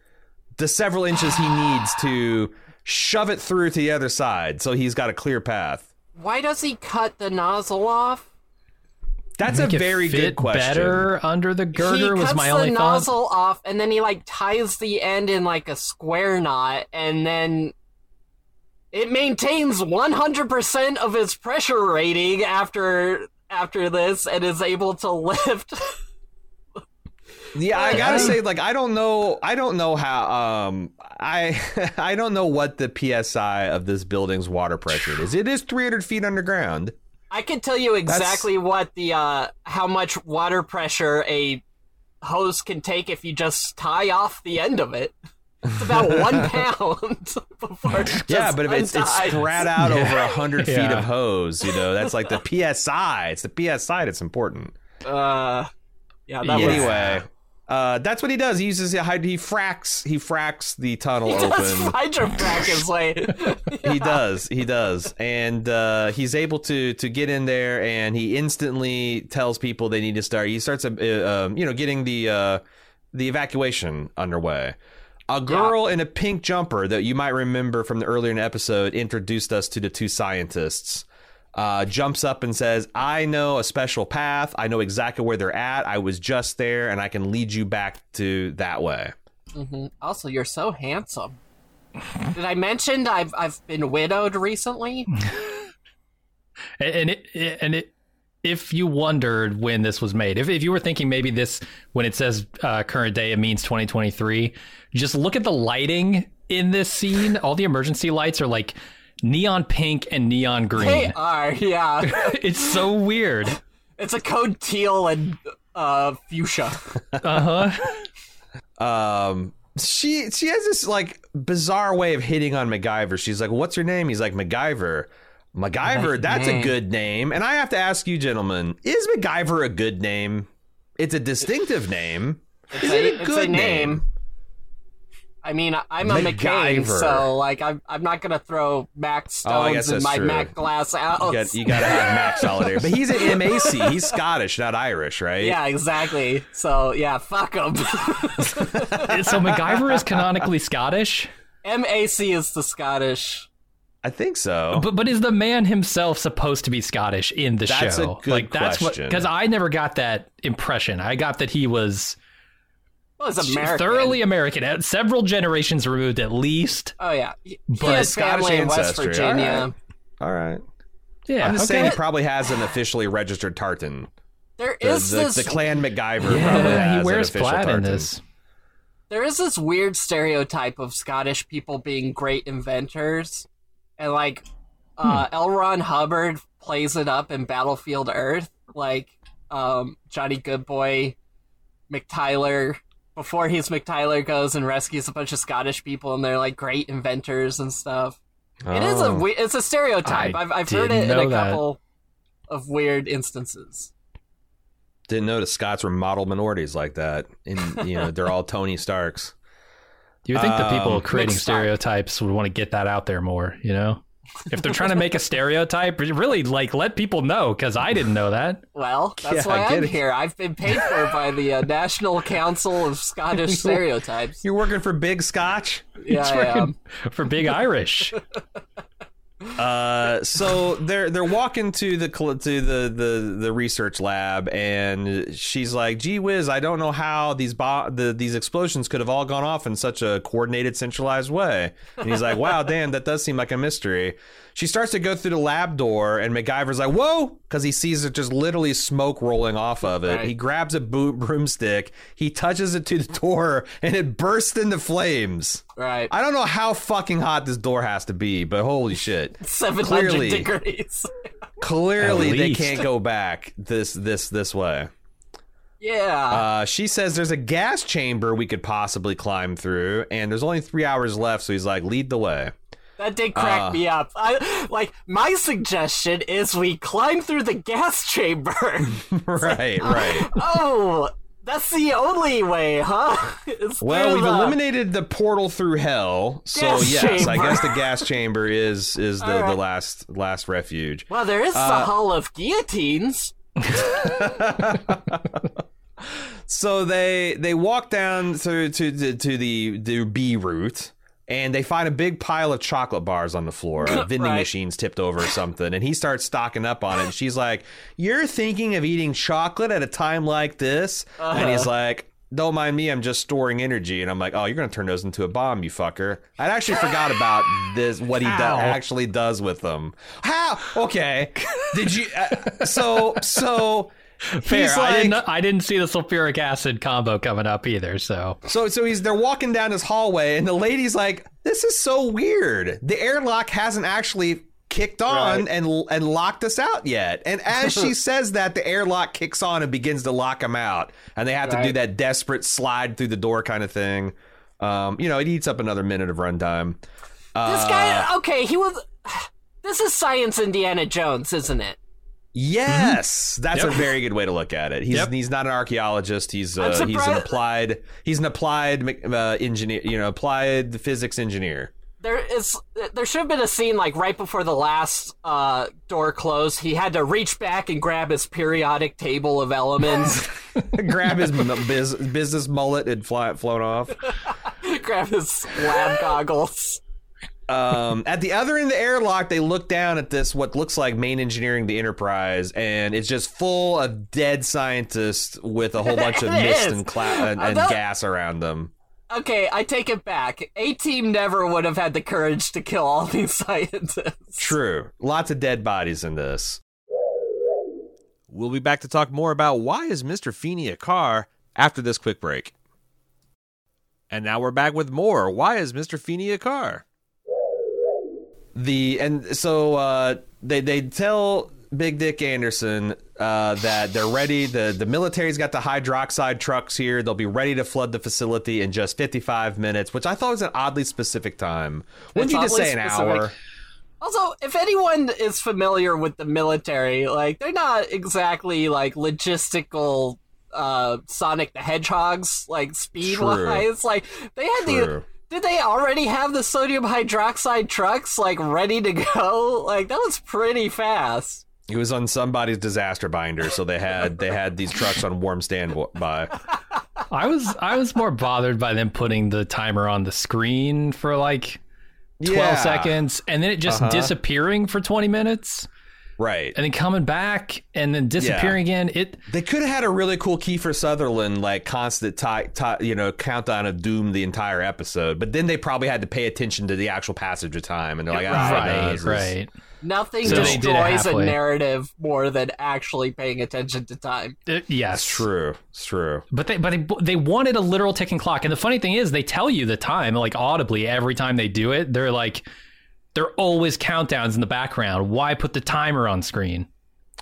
B: the several inches he needs to shove it through to the other side. So he's got a clear path.
A: Why does he cut the nozzle off?
B: That's
C: Make
B: a
C: it
B: very
C: fit
B: good question.
C: better under the girder
A: he
C: was
A: cuts
C: my
A: the
C: only thought.
A: cuts the nozzle off, and then he like ties the end in like a square knot, and then it maintains 100% of its pressure rating after after this, and is able to lift.
B: Yeah, I gotta say, like, I don't know, I don't know how, um, I, I don't know what the psi of this building's water pressure is. It is 300 feet underground.
A: I can tell you exactly what the uh how much water pressure a hose can take if you just tie off the end of it. It's about one pound before it just
B: yeah, but if it's it's spread out over a hundred feet of hose, you know, that's like the psi. It's the psi that's important.
A: Uh, yeah, that was
B: anyway, Uh, that's what he does. He uses he fracks he fracks the tunnel
A: He
B: open.
A: does hydrofac his way.
B: he does he does and uh, he's able to to get in there and he instantly tells people they need to start he starts uh, um, you know getting the uh, the evacuation underway a girl in a pink jumper that you might remember from the earlier in the episode introduced us to the two scientists uh, jumps up and says i know a special path i know exactly where they're at i was just there and i can lead you back to that way
A: Mhm. Also, you're so handsome. Did I mention I've I've been widowed recently?
C: And, and it, and it, if you wondered when this was made, if, if you were thinking maybe this, when it says uh, current day, it means 2023, just look at the lighting in this scene. All the emergency lights are like neon pink and neon green.
A: They are, yeah.
C: it's so weird.
A: It's a code teal and uh fuchsia.
C: Uh huh.
B: um she she has this like bizarre way of hitting on MacGyver. She's like, "What's your name?" He's like, "MacGyver." MacGyver,
A: Nice
B: that's
A: name.
B: a good name. And I have to ask you, gentlemen, is MacGyver a good name? It's a distinctive name.
A: It's
B: Is
A: a,
B: it a
A: it's
B: good
A: a name. I mean, I- I'm a McCain,
B: MacGyver.
A: so like I'm I'm not gonna throw Mac
B: Oh, I
A: stones
B: guess
A: in
B: that's
A: my
B: true.
A: Mac glass out.
B: You got you got to have Mac Solidarity, but he's an MAC. He's Scottish, not Irish, right?
A: yeah, exactly. So yeah, fuck him.
C: so MacGyver is canonically Scottish,
A: MAC is the Scottish.
B: I think so.
C: but but is the man himself supposed to be Scottish in the
B: That's a
C: show?
B: good
C: like that's what
B: question.
C: because I never got that impression. I got that he was
A: Well, it's American.
C: thoroughly American, several generations removed at least.
A: Oh yeah, he, he
C: But
A: has
B: Scottish
A: family in West
B: ancestry,
A: Virginia.
B: alright. All right.
C: Yeah,
B: I'm just
C: okay.
B: saying he probably has an officially registered tartan.
A: There
B: The,
A: is
B: the,
A: this
B: the Clan MacGyver probably
C: yeah,
B: has
C: he wears
B: an official
C: plaid in
B: tartan.
C: this.
A: there is this weird stereotype of Scottish people being great inventors, and like uh, L. Ron Hubbard plays it up in Battlefield Earth, like um, Jonnie Goodboy, McTyler. Before he's McTyler goes and rescues a bunch of Scottish people, and they're like great inventors and stuff. It is a
B: Oh.
A: it's a stereotype.
C: I
A: I've I've heard it in a
C: that.
A: couple of weird instances.
B: Didn't know the Scots were model minorities like that. And you know, they're all Tony Starks.
C: Do you would think the people
B: Um,
C: creating stereotypes would want to get that out there more, you know? If they're trying to make a stereotype, really like let people know because I didn't know that.
A: Well, that's
B: Yeah,
A: why
B: I
A: I'm
B: it.
A: here. I've been paid for by the uh, National Council of Scottish Stereotypes.
B: You're working for Big Scotch?
A: Yeah, I am.
C: for Big Irish.
B: Uh, so they're they're walking to the to the, the the research lab, and she's like, "Gee whiz, I don't know how these bo- the these explosions could have all gone off in such a coordinated, centralized way." And he's like, "Wow, damn, that does seem like a mystery." She starts to go through the lab door, and MacGyver's like, "Whoa!" because he sees it just literally smoke rolling off of it.
A: Right.
B: He grabs a bo- broomstick, he touches it to the door, and it bursts into flames.
A: Right.
B: I don't know how fucking hot this door has to be, but holy shit.
A: 700
B: clearly-
A: degrees.
B: Clearly they can't go back this this this way.
A: yeah.
B: Uh, she says there's a gas chamber we could possibly climb through, and there's only three hours left, so he's like, lead the way.
A: That did crack
B: uh,
A: me up. I like my suggestion is we climb through the gas chamber.
B: right, right.
A: oh, that's the only way, huh? It's
B: Well, we've
A: the-
B: eliminated the portal through hell, so
A: Gas
B: yes, I guess the gas chamber is is the,
A: right.
B: the last last refuge.
A: Well, there is
B: uh,
A: the Hall of Guillotines.
B: So they they walk down through to to, to the the B route. And they find a big pile of chocolate bars on the floor, vending
A: Right.
B: machines tipped over or something. And he starts stocking up on it. And she's like, You're thinking of eating chocolate at a time like this? And he's like, Don't mind me, I'm just storing energy. And I'm like, Oh, you're going to turn those into a bomb, you fucker. I actually forgot about this, what he do- actually does with them. How? Okay. Did you? Uh, so, so.
C: Fair.
B: he's
C: I didn't. I didn't see the sulfuric acid combo coming up either. So
B: So so he's they're walking down this hallway and the lady's like, "This is so weird. The airlock hasn't actually kicked on
A: Right.
B: and and locked us out yet." And as she says that, the airlock kicks on and begins to lock them out, and they have to do that desperate slide through the door kind of thing. Um, you know, it eats up another minute of runtime.
A: This guy, okay, he was. This is Science Indiana Jones, isn't it?
B: Yes, that's
C: Yep.
B: a very good way to look at it. He's
C: Yep.
B: he's not an archaeologist. He's uh, he's an applied he's an applied uh, engineer. You know, applied physics engineer.
A: There is there should have been a scene like right before the last uh, door closed. He had to reach back and grab his periodic table of elements,
B: Grab his m- biz, business mullet and fly it flown off.
A: grab his lab goggles.
B: Um, at the other end of the airlock, they look down at this what looks like main engineering the Enterprise, and it's just full of dead scientists with a whole bunch of mist
A: is.
B: and, cla- and, and
A: thought-
B: gas around them.
A: Okay, I take it back. A team never would have had the courage to kill all these scientists.
B: True. Lots of dead bodies in this. We'll be back to talk more about why is Mr. Feeny a car after this quick break. And now we're back with more. Why is Mr. Feeny a car? The and so uh, they they tell Big Dick Anderson uh, that they're ready. the The military's got the hydroxide trucks here. They'll be ready to flood the facility in just fifty five minutes, which I thought was an oddly specific time. Wouldn't you just say an
A: specific.
B: hour?
A: Also, if anyone is familiar with the military, like they're not exactly like logistical uh Sonic the Hedgehogs, like speed wise. Like they had
B: True.
A: the did they already have the sodium hydroxide trucks like ready to go? Like that was pretty fast.
B: It was on somebody's disaster binder, so they had they had these trucks on warm standby.
C: I was I was more bothered by them putting the timer on the screen for like 12
B: Yeah.
C: seconds and then it just
B: Uh-huh.
C: disappearing for 20 minutes
B: right?
C: and then coming back and then disappearing again. It
B: They could have had a really cool Kiefer Sutherland like constant ti ti you know countdown of doom the entire episode, but then they probably had to pay attention to the actual passage of time, and they're like, ah, no,
C: right, right.
A: Nothing
C: So they did it
A: destroys a narrative more than actually paying attention to time.
C: It- yes.
B: It's true. It's true.
C: But they but they they wanted a literal ticking clock. And the funny thing is they tell you the time like audibly every time they do it. They're like they're always countdowns in the background. Why put the timer on screen?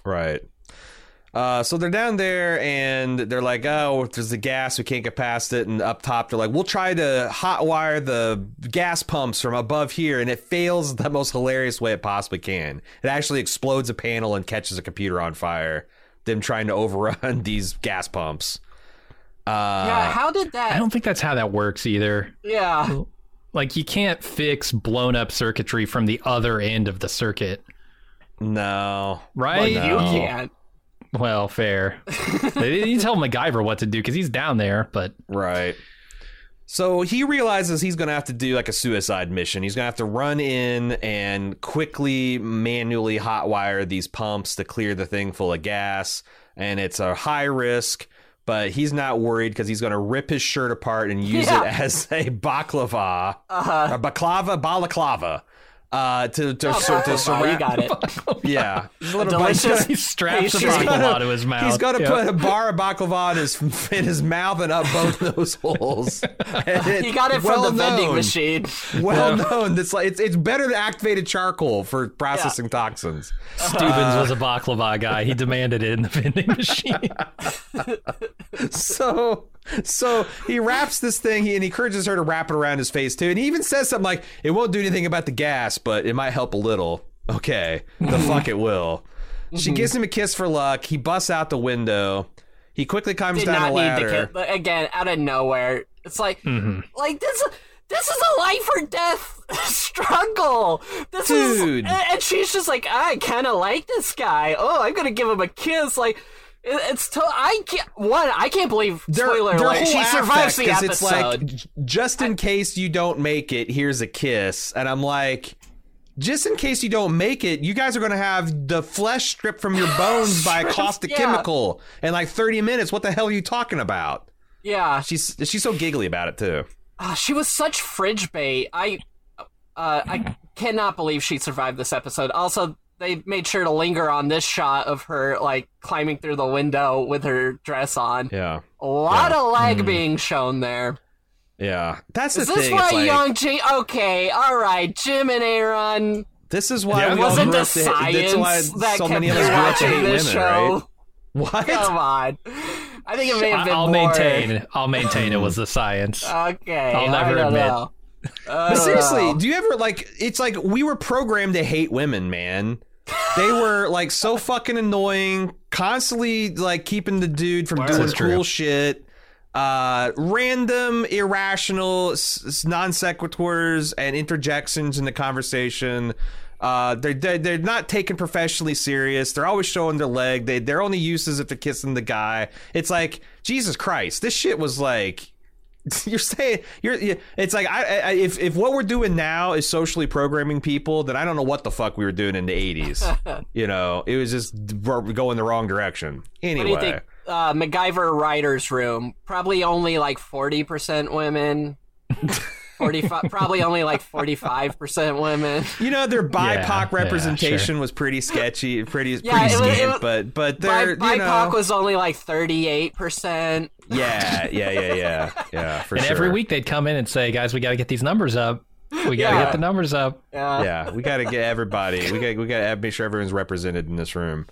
B: Right. Uh, so they're down there and they're like, oh, there's the gas, we can't get past it. And up top, they're like, we'll try to hotwire the gas pumps from above here. And it fails the most hilarious way it possibly can. It actually explodes a panel and catches a computer on fire. Them trying to overrun these gas pumps. Uh,
A: yeah, how did that?
C: I don't think that's how that works either.
A: Yeah,
C: Like you can't fix blown up circuitry from the other end of the circuit,
B: no.
C: right?
B: No.
A: you can't.
C: Well, fair. they didn't tell MacGyver what to do because he's down there, but
B: Right. So he realizes he's going to have to do like a suicide mission. He's going to have to run in and quickly manually hotwire these pumps to clear the thing full of gas. And it's a high risk, but he's not worried because he's going to rip his shirt apart and use
A: Yeah.
B: it as a baklava,
A: Uh-huh.
B: a baklava, balaclava. Uh, to to,
A: Oh,
B: sur- to surround,
A: you got it.
B: yeah, There's a little
A: delicious-
C: he straps a
A: He's
C: baklava to his mouth.
B: He's got to
C: Yeah.
B: put a bar of baklava in his in his mouth and up both those holes.
A: He got it from
B: well
A: the vending machine.
B: Well known. It's like it's it's better than activated charcoal for processing toxins.
C: Steubens was a baklava guy. He demanded it in the vending machine.
B: So so he wraps this thing and he encourages her to wrap it around his face too. And he even says something like, "It won't do anything about the gas, but it might help a little." Okay, the fuck it will. She gives him a kiss for luck. He busts out the window. He quickly climbs
A: Did
B: down
A: not
B: the
A: need
B: ladder.
A: the kid. But again, out of nowhere, it's like,
B: Mm-hmm.
A: like this. This is a life or death struggle. This
B: Dude.
A: is, and she's just like, I kind of like this guy. Oh, I'm gonna give him a kiss. Like, it's to, I can't. One, I can't believe.
B: their,
A: spoiler
B: their
A: alert, she survives the episode.
B: It's like just in case you don't make it, here's a kiss, and I'm like. Just in case you don't make it, you guys are going to have the flesh stripped from your bones by a caustic
A: yeah.
B: chemical in like 30 minutes. What the hell are you talking about?
A: yeah,
B: She's she's so giggly about it too.
A: Ah, she was such fridge bait. I, uh, I cannot believe she survived this episode. Also, they made sure to linger on this shot of her like climbing through the window with her dress on.
B: Yeah,
A: A lot
B: Yeah.
A: of leg mm-hmm. being shown there.
B: yeah. That's
A: Is
B: the
A: this
B: thing.
A: why
B: like,
A: young G? Okay, all right, Jim and Aaron.
B: this is why
C: Yeah,
B: we
A: Wasn't
B: grew
A: the
B: up to
A: science
B: That's why
A: that
B: so
A: kept
B: many of
A: you
B: us grew up to
A: watching
B: hate women,
A: show?
B: right? What?
A: Come on. I think it may have been
C: I'll
A: more.
C: maintain. I'll maintain it was the science.
A: Okay,
C: I'll never
A: I don't
C: admit.
A: know. I
B: But seriously,
A: know.
B: do you ever like? It's like we were programmed to hate women, man. They were like so fucking annoying, constantly like keeping the dude from doing
C: That's true.
B: cool shit. Uh, random, irrational s- s- non sequiturs and interjections in the conversation. Uh, they're, they're they're not taken professionally serious. They're always showing their leg. They their only use is if they're kissing the guy. It's like Jesus Christ. This shit was like you're saying you're it's like I, I if if what we're doing now is socially programming people then i don't know what the fuck we were doing in the 80s you know it was just we're going the wrong direction anyway
A: What do you think? Uh, MacGyver writers' room probably only like forty percent women. Forty-five, probably only like forty-five percent women.
B: You know, their BIPOC
C: yeah,
B: representation was pretty sketchy, pretty
A: Yeah,
B: pretty
A: it was- it
B: scant,
A: was-
B: but but
A: their
B: they're you
A: BIPOC
B: know,
A: was only like thirty-eight percent.
B: Yeah, yeah, yeah, yeah, yeah, for
C: And
B: sure.
C: every week they'd come in and say, "Guys, we got to get these numbers up. We got to
A: Yeah.
C: get the numbers up."
A: Yeah.
B: yeah, we got to get everybody. We got we got to make sure everyone's represented in this room.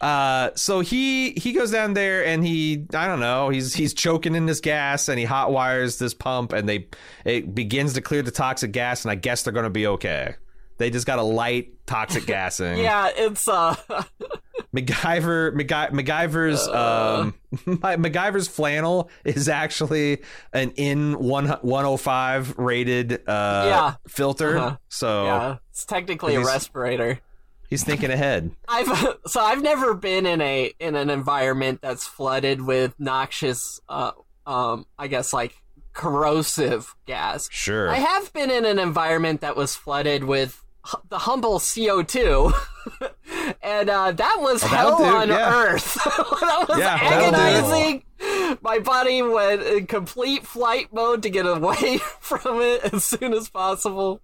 B: Uh, so he he goes down there and he I don't know he's he's choking in this gas and he hot wires this pump and they it begins to clear the toxic gas and I guess they're gonna be okay. They just got a light toxic gassing.
A: Yeah, it's uh,
B: MacGyver, MacGy- MacGyver's, um, MacGyver's flannel is actually an in one one hundred five rated uh
A: Yeah.
B: filter.
A: Uh-huh.
B: So
A: yeah, it's technically a respirator.
B: he's thinking ahead.
A: I've so I've never been in a in an environment that's flooded with noxious, uh, um, I guess like corrosive gas.
B: Sure.
A: I have been in an environment that was flooded with the humble CO2. and uh, that was
B: Oh,
A: hell
B: do,
A: on
B: yeah.
A: earth. that was
B: Yeah,
A: agonizing. My body went in complete flight mode to get away from it as soon as possible.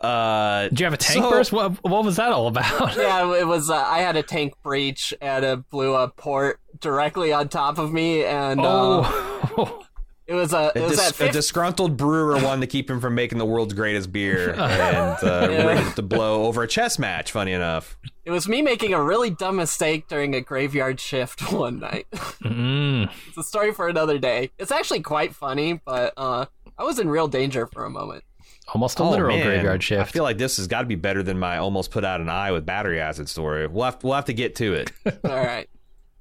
B: uh,
C: Did you have a tank
B: So-
C: burst? What what was that all about?
A: Yeah, it was. Uh, I had a tank breach and it blew a port directly on top of me, and uh,
C: oh,
A: it was a. It
B: a,
A: was
B: dis-
A: at
B: a disgruntled brewer wanted to keep him from making the world's greatest beer and uh,
A: Yeah.
B: ready to blow over a chess match. Funny enough.
A: It was me making a really dumb mistake during a graveyard shift one night.
C: Mm.
A: it's a story for another day. It's actually quite funny, but uh, I was in real danger for a moment.
C: almost a
B: Oh,
C: literal
B: man.
C: graveyard shift.
B: I feel like this has got to be better than my almost put out an eye with battery acid story. We'll have, we'll have to get to it.
A: All right.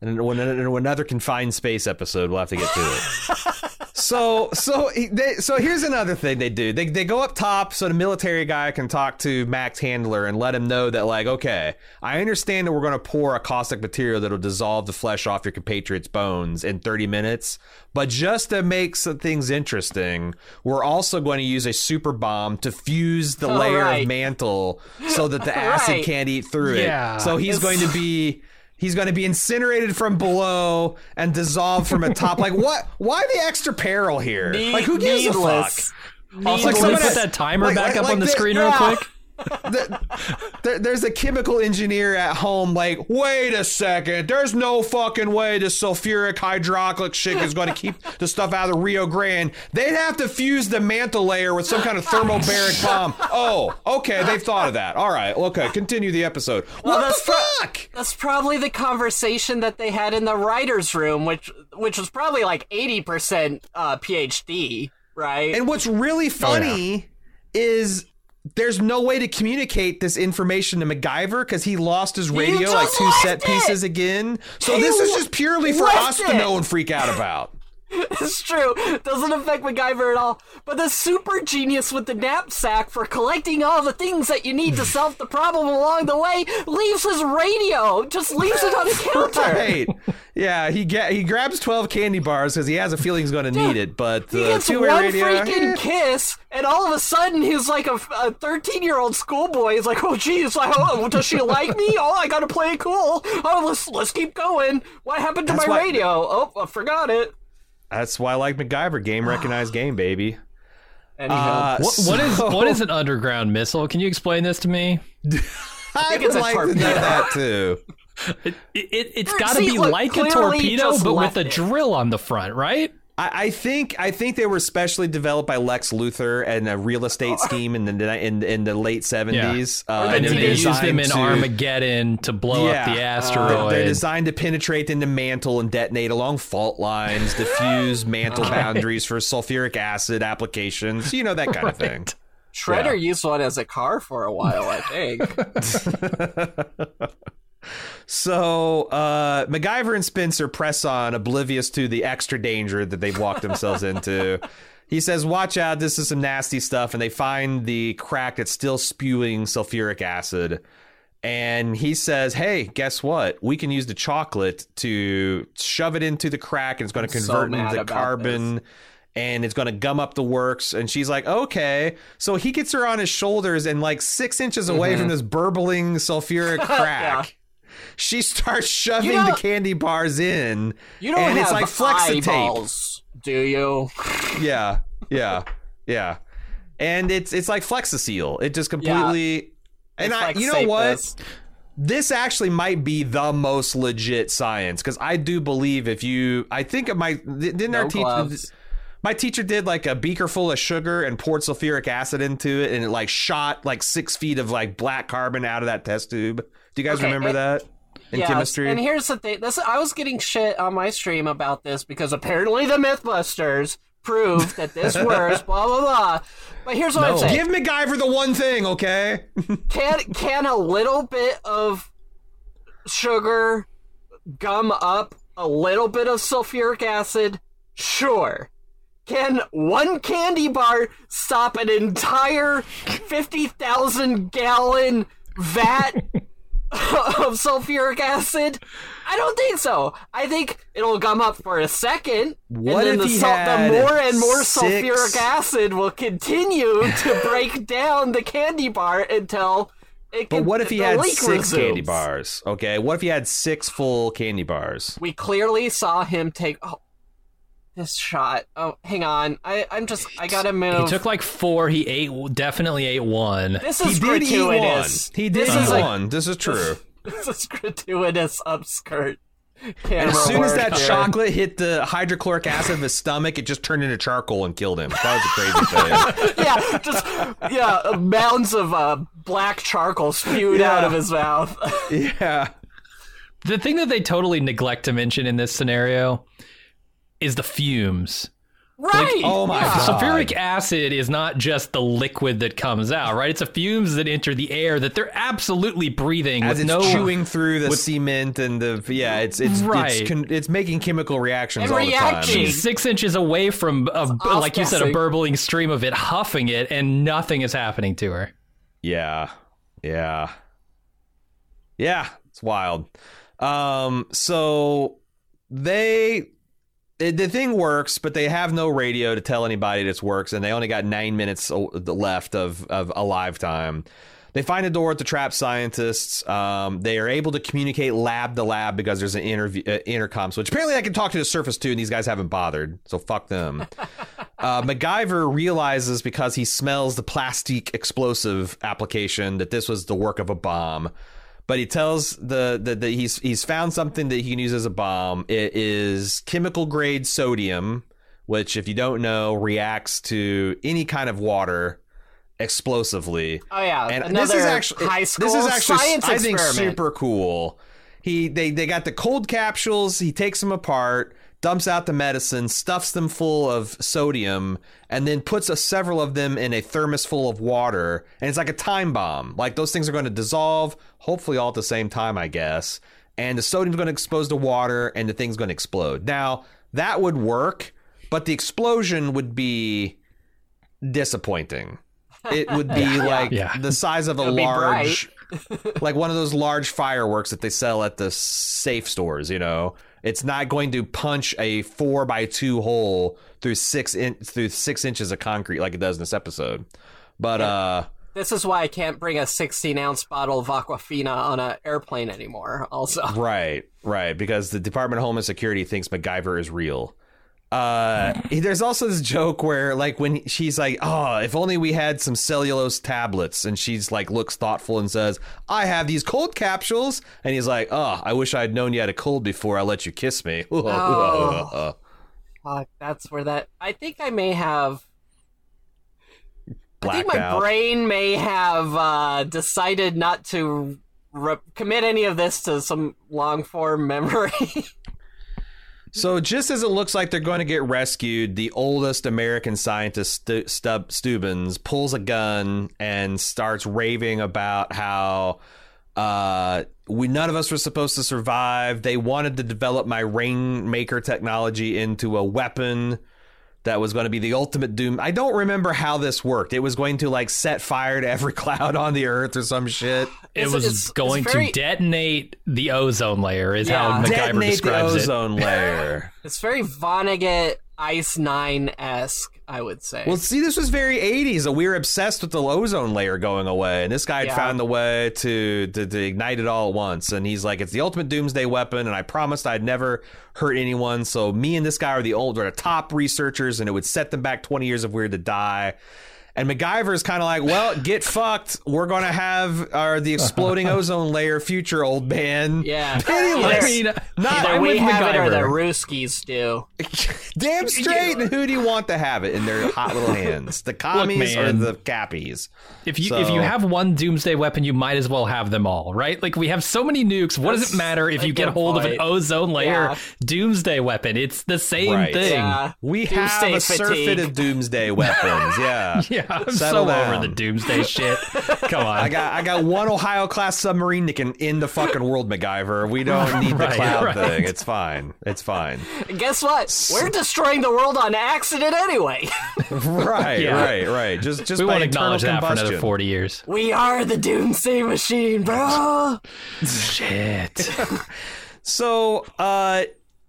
B: And when in another confined space episode, we'll have to get to it. So, so, they, so here's another thing they do. They, they go up top so the military guy can talk to Max Handler and let him know that, like, okay, I understand that we're going to pour a caustic material that'll dissolve the flesh off your compatriot's bones in 30 minutes. But just to make some things interesting, we're also going to use a super bomb to fuse the
A: Oh,
B: layer
A: right.
B: of mantle so that the acid
A: Right.
B: can't eat through
C: Yeah.
B: it. So he's
A: It's-
B: going to be he's going to be incinerated from below and dissolved from a top. Like what? Why the extra peril here?
A: Ne-
B: like who gives
A: needless.
B: a fuck?
C: Also,
B: Like
C: can we put
B: that-
C: timer
B: like-
C: back
B: like-
C: up
B: like
C: on the screen real
A: yeah.
C: Quick?
B: There- there's a chemical engineer at home. Like, wait a second. There's no fucking way this sulfuric hydroxylic shit is going to keep the stuff out of the Rio Grande. They'd have to fuse the mantle layer with some kind of thermobaric bomb. Oh, okay. They've thought of that. All right. Okay. Continue the episode. what
A: that's
B: the
A: pro- That's probably the conversation that they had in the writers' room, which which was probably like eighty percent uh, PhD, right?
B: And what's really
A: Oh,
B: funny is there's no way to communicate this information to MacGyver because he lost his radio like two set
A: it!
B: pieces again. So this is just purely for us to know and freak out about.
A: It's true. Doesn't affect MacGyver at all. But the super genius with the knapsack for collecting all the things that you need to solve the problem along the way leaves his radio. Just leaves it on the counter.
B: Right. Yeah, he get he grabs 12 candy bars because he has a feeling he's going to need it, but
A: He gets
B: two-way
A: one
B: radio
A: freaking
B: eh,
A: kiss, and all of a sudden he's like a thirteen-year-old schoolboy. He's like, "Oh, geez, like, oh, does she like me? Oh, I gotta play it cool. Oh, let's let's keep going. What happened to
B: That's
A: my
B: why-
A: radio? Oh, I forgot it."
B: That's why I like MacGyver game recognized game, baby.
A: Anyhow,
B: Uh,
C: What, what is
B: so-
C: what is an underground missile? Can you explain this to me?
B: I
A: think it's
B: would
A: a
B: like to know that too.
C: It, it, it's
A: See,
C: got to be
A: look,
C: like a torpedo, but with a
A: it.
C: drill on the front, right?
B: I, I think I think they were specially developed by Lex Luthor and a real estate scheme in the in, in the late seventies. Uh,
A: Or
C: And then they
A: TV
C: use them in
B: to-
C: Armageddon to blow up the
B: They're-
C: asteroid.
B: They're designed to penetrate into mantle and detonate along fault lines, diffuse mantle boundaries for sulfuric acid applications. You know that kind of thing.
A: Shredder
B: Yeah.
A: used one as a car for a while, I think.
B: So uh, MacGyver and Spencer press on, oblivious to the extra danger that they've walked themselves into. He says, "Watch out! This is some nasty stuff." And they find the crack that's still spewing sulfuric acid. And he says, "Hey, guess what? We can use the chocolate to shove it into the crack, and it's going to
A: so
B: convert
A: mad
B: into carbon." And it's going to gum up the works. And she's like, okay. So he gets her on his shoulders and like six inches away
A: Mm-hmm.
B: from this burbling sulfuric crack. She starts shoving
A: You
B: the candy bars in,
A: You don't
B: and
A: have
B: it's like flexitape.
A: eyeballs, do you?
B: Yeah, yeah, yeah. And it's it's like Flexaseal. It just completely. And I,
A: like
B: you know what?
A: this.
B: This actually might be the most legit science because I do believe if you, I think of my didn't our
A: No
B: teacher,
A: gloves.
B: my teacher did like a beaker full of sugar and poured sulfuric acid into it, and it like shot like six feet of like black carbon out of that test tube. Do you guys
A: Okay,
B: remember
A: and-
B: that in
A: Yes,
B: chemistry?
A: And here's the thing: this I was getting shit on my stream about this because apparently the MythBusters proved that this works. blah blah blah. But here's what I'm saying:
B: Give MacGyver the one thing, okay?
A: can can a little bit of sugar gum up a little bit of sulfuric acid? Sure. Can one candy bar stop an entire 50,000 gallon vat of sulfuric acid? I don't think so. I think it'll gum up for a second,
B: What
A: and then
B: if
A: the,
B: he had
A: the more and more
B: six-
A: sulfuric acid will continue to break down the candy bar until it
B: But
A: can,
B: what if he had six candy bars? Okay, what if he had six full candy bars?
A: We clearly saw him take oh, this shot. Oh, hang on. I I'm just I gotta move.
C: He took like four. He ate definitely ate one.
A: this
B: He
A: is
B: did eat one.
A: gratuitous.
B: He did
A: This
B: eat
A: is like-
B: one. This is true.
A: This is gratuitous upskirt.
B: And
A: Camera
B: as soon as that
A: here.
B: chocolate hit the hydrochloric acid of his stomach, it just turned into charcoal and killed him. That was a crazy thing.
A: yeah, just yeah, mounds of uh, black charcoal spewed
B: Yeah.
A: out of his mouth.
B: yeah.
C: The thing that they totally neglect to mention in this scenario is the fumes.
A: right.
B: oh my
A: yeah.
B: God.
C: Sulfuric acid is not just the liquid that comes out, right? It's the fumes that enter the air that they're absolutely breathing
B: As
C: with
B: it's
C: no
B: chewing through the cement and the yeah, it's it's
C: Right.
B: it's, con- it's making chemical reactions
A: And
B: all the time.
C: Six inches away from, a, like you said, a burbling stream of it, huffing it, and nothing is happening to her.
B: Yeah. Yeah. Yeah, it's wild. Um so they it, the thing works, but they have no radio to tell anybody this works, and they only got nine minutes left of, of alive time. They find a door at the trap scientists. Um, they are able to communicate lab to lab because there's an interview, uh, intercom switch. Apparently, I can talk to the surface too, and these guys haven't bothered, so fuck them. uh, MacGyver realizes because he smells the plastic explosive application that this was the work of a bomb. But he tells the that the, he's he's found something that he can use as a bomb. It is chemical grade sodium, which, if you don't know, reacts to any kind of water explosively.
A: Oh yeah,
B: And
A: another
B: this is actually
A: high school
B: this is actually
A: science
B: I think
A: experiment.
B: super cool. He they they got the cold capsules. He takes them apart, dumps out the medicine, stuffs them full of sodium, and then puts a, several of them in a thermos full of water. And it's like a time bomb. Like those things are going to dissolve, hopefully all at the same time, I guess. And the sodium's going to expose to water, and the thing's going to explode. Now that would work, but the explosion would be disappointing. It would be like
C: Yeah.
B: the size of a large, like one of those large fireworks that they sell at the safe stores. You know, it's not going to punch a four by two hole through six in, through six inches of concrete like it does in this episode. But uh,
A: This is why I can't bring a 16 ounce bottle of Aquafina on an airplane anymore. Also,
B: right, right, because the Department of Homeland Security thinks MacGyver is real. Uh, there's also this joke where, like, when she's like, "Oh, if only we had some cellulose tablets," and she's like, looks thoughtful and says, "I have these cold capsules," and he's like, "Oh, I wish I'd known you had a cold before I let you kiss me."
A: Oh. Fuck, that's where that. I think I may have. I think my
B: out.
A: brain may have uh, decided not to re- commit any of this to some long form memory.
B: So just as it looks like they're going to get rescued, the oldest American scientist, Stu- Stub- Stubbins, pulls a gun and starts raving about how uh, we none of us were supposed to survive. They wanted to develop my rainmaker technology into a weapon that was going to be the ultimate doom. I don't remember how this worked. It was going to like set fire to every cloud on the earth or some shit.
C: It
A: It's-
C: was
A: it's- it's
C: going
A: very-
C: to detonate the ozone layer, is
A: Yeah.
C: how MacGyver
B: Detonate the
C: describes it.
B: ozone layer.
A: It's very Vonnegut Ice Nine esque, I would say.
B: Well, see, this was very 80s. We were obsessed with the ozone layer going away, and this guy had
A: Yeah.
B: found the way to, to to ignite it all at once. And he's like, "It's the ultimate doomsday weapon," and I promised I'd never hurt anyone. So me and this guy are the old, are the top researchers, and it would set them back 20 years if we were to die. And MacGyver's kind of like, "Well, get fucked. We're gonna have our the exploding ozone layer future, old man."
A: yeah.
B: Pitiless.
C: I mean,
B: Not-
A: Either
C: I'm
A: we
C: with
A: have it or the
C: MacGyver.
A: Ruskies do.
B: Damn straight. And who do you want to have it in their hot little hands? The commies or the cappies?
C: If you
B: So-
C: if you have one doomsday weapon, you might as well have them all, right? Like we have so many nukes. What does it matter if you get
A: good
C: hold of an ozone layer
A: Yeah.
C: doomsday weapon? It's the same
B: Right.
C: thing.
A: Yeah.
B: We
A: Doomsday
B: have a surfeit
A: fatigue.
B: of doomsday weapons. Yeah.
C: Yeah, I'm
B: Settle
C: so
B: down.
C: over the doomsday shit. Come on.
B: I got I got one Ohio class submarine that can end the fucking world, MacGyver. We don't need the
C: Right,
B: cloud
C: right.
B: thing. It's fine. It's fine.
A: And guess what? We're destroying the world on accident anyway.
B: Right,
C: Yeah.
B: right, right. Just just
C: we
B: by
C: won't acknowledge that for another 40 years.
A: we are the doomsday machine, bro.
C: Shit.
B: So uh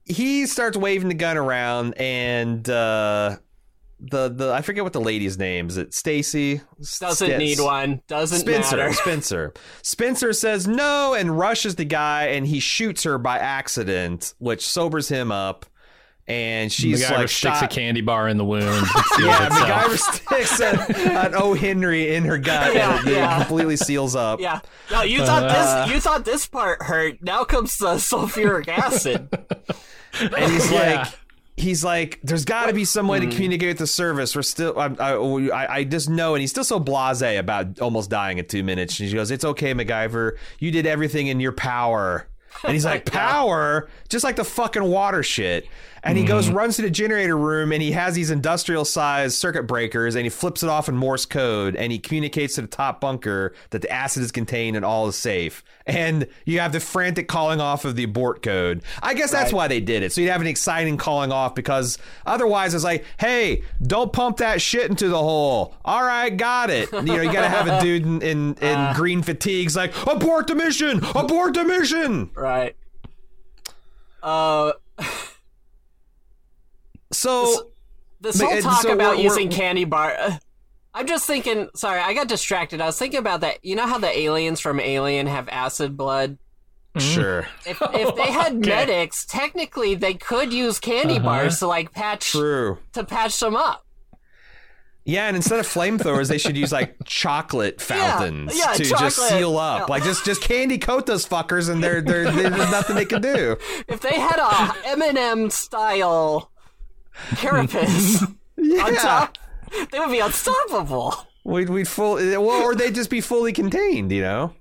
B: he starts waving the gun around and uh the the I forget what the lady's name is. It Stacy
A: Doesn't
B: Yes.
A: need one. Doesn't
B: Spencer,
A: matter.
B: Spencer. Spencer says no and rushes the guy and he shoots her by accident, which sobers him up. And she's
C: MacGyver
B: like,
C: sticks
B: "Stop."
C: a candy bar in the wound. It seals
B: Yeah,
C: itself.
B: MacGyver sticks an, an O. Henry in her gut
A: Yeah,
B: and it, it
A: yeah.
B: completely seals up.
A: Yeah. No, you thought this. Uh, you thought this part hurt. Now comes the sulfuric acid.
B: And he's
C: Yeah.
B: like, he's like, there's got to be some way to mm. communicate with the service. We're still, I, I, I- I just know. And he's still so blasé about almost dying in two minutes. And she goes, it's okay, MacGyver. You did everything in your power. And he's like, power? Just like the fucking water shit. And he goes, runs to the generator room, and he has these industrial sized circuit breakers, and he flips it off in Morse code, and he communicates to the top bunker that the acid is contained and all is safe. And you have the frantic calling off of the abort code. I guess that's
A: Right.
B: why they did it. So you'd have an exciting calling off because otherwise it's like, hey, don't pump that shit into the hole. All right, got it. You know, you got to have a dude in, in, in green fatigues like, abort the mission, abort the mission.
A: Right. Uh,
B: So
A: this
B: But,
A: whole talk
B: so
A: about
B: we're-
A: using
B: we're-
A: candy bar. uh, I'm just thinking. Sorry, I got distracted. I was thinking about that. You know how the aliens from Alien have acid blood.
B: sure.
A: If if they had
C: Okay.
A: medics, technically they could use candy
C: Uh-huh.
A: bars to like patch
B: True.
A: to patch them up.
B: Yeah, and instead of flamethrowers, they should use like chocolate fountains
A: yeah,
B: to just seal up.
A: Yeah.
B: Like just just candy coat those fuckers, and they're, they're, there's nothing they can do.
A: If they had a M&M style carapace on top, they would be unstoppable.
B: we'd we'd full well, or they'd just be fully contained. You know.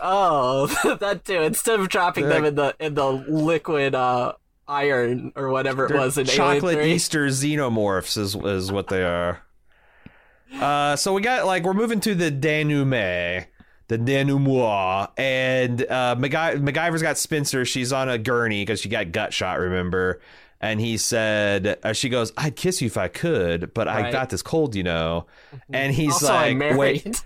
A: Oh, that too. Instead of dropping them in the in the liquid uh, iron or whatever it was in
B: chocolate
A: Alien 3.
B: Easter xenomorphs is is what they are. Uh, so we got like we're moving to the denouement, the denouement, and uh, MacGy- MacGyver's got Spencer. She's on a gurney because she got gut shot. Remember? And he said, uh, she goes, "I'd kiss you if I could, but I got this cold, you know." And he's
A: Also,
B: like,
A: I'm
B: "Wait."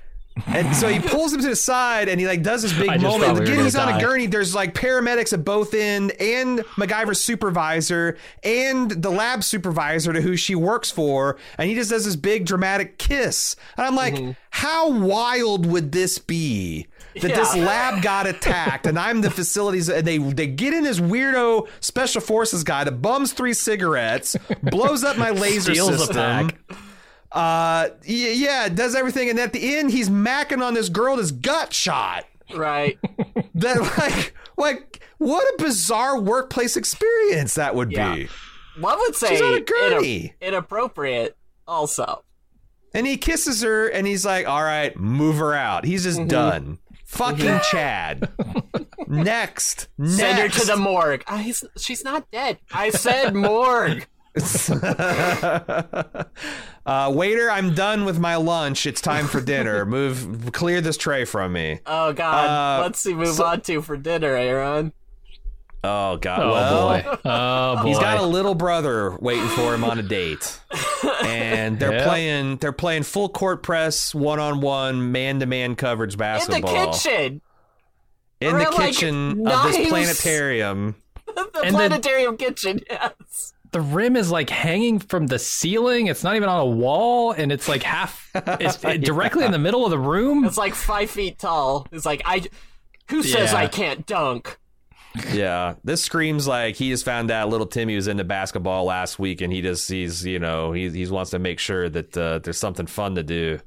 B: And so he pulls him to the side and he like does this big
C: I
B: moment.
C: thought
B: Again, he's on a gurney. There's like paramedics at both end and MacGyver's supervisor and the lab supervisor to who she works for. And he just does this big dramatic kiss. And I'm like,
A: Mm-hmm.
B: how wild would this be? That this lab got attacked and I'm the facilities and they they get in this weirdo special forces guy that bums three cigarettes, blows up my laser
C: Steals
B: system. Uh, yeah, does everything, and at the end, he's macking on this girl that's gut shot.
A: right.
B: That like, like, what a bizarre workplace experience that would
A: Yeah.
B: be.
A: One would say
B: She's on a gurney.
A: inappropriate. Also,
B: And he kisses her, and he's like, "All right, move her out." He's
A: Mm-hmm.
B: just done. Fucking Chad. Next. Next.
A: Send her to the morgue. I, she's not dead. I said morgue.
B: uh, waiter, I'm done with my lunch. It's time for dinner. Move, clear this tray from me.
A: Oh God.
B: Uh,
A: Let's see. Move on to for dinner, Aaron.
B: Oh God.
C: Oh
B: well,
C: boy. Oh boy.
B: He's got a little brother waiting for him on a date, and they're
C: Yep.
B: playing. They're playing full court press, one on one, man to man coverage basketball
A: In
B: basketball
A: the kitchen.
B: in
A: Or,
B: the
A: like,
B: kitchen of this planetarium.
A: The
C: And the-
A: planetarium kitchen. Yes.
C: the rim is like hanging from the ceiling. It's not even on a wall, and it's like half. It's directly in the middle of the room.
A: It's like five feet tall. It's like I. Who says
C: Yeah.
A: I can't dunk?
B: Yeah, this screams like he just found out little Timmy was into basketball last week, and he just he's you know he he wants to make sure that uh, there's something fun to do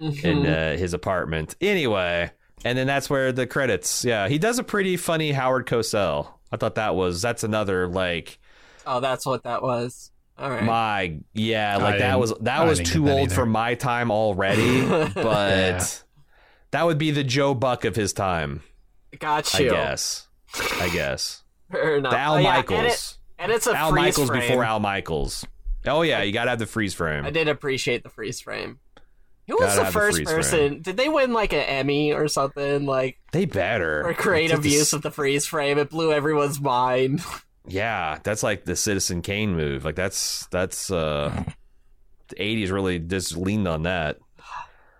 B: in uh, his apartment. Anyway, and then that's where the credits. Yeah, he does a pretty funny Howard Cosell. I thought that was that's another like
A: Oh, that's what that was. All right.
B: my yeah
C: I
B: like that was that
C: I
B: was too
C: that
B: old
C: either.
B: for my time already, but
C: Yeah.
B: that would be the Joe Buck of his time.
A: Got
B: I
A: you.
B: guess. I guess.
A: Fair enough.
B: The Al
A: Oh, yeah,
B: Michaels.
A: And, it, and it's a
B: Al Michaels
A: frame.
B: before Al Michaels. Oh yeah, you gotta have the freeze frame.
A: I did appreciate the freeze frame. Who was the
B: the
A: first
B: freeze
A: person? Did they win like an Emmy or something? Like
B: They better.
A: for creative use of the freeze frame? It blew everyone's mind.
B: Yeah, that's like the Citizen Kane move. Like that's that's uh the eighties really just leaned on that.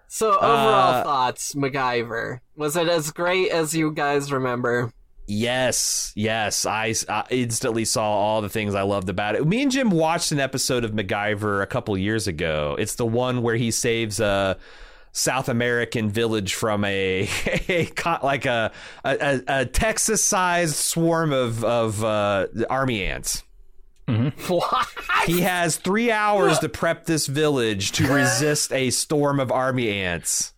A: So overall
B: Uh,
A: thoughts, MacGyver. Was it as great as you guys remember?
B: Yes, yes. I, I instantly saw all the things I loved about it. Me and Jim watched an episode of MacGyver a couple years ago. It's the one where he saves a South American village from a, a like a a, a Texas-sized swarm of of uh, army ants.
A: What?
B: He has three hours to prep this village to resist a storm of army ants.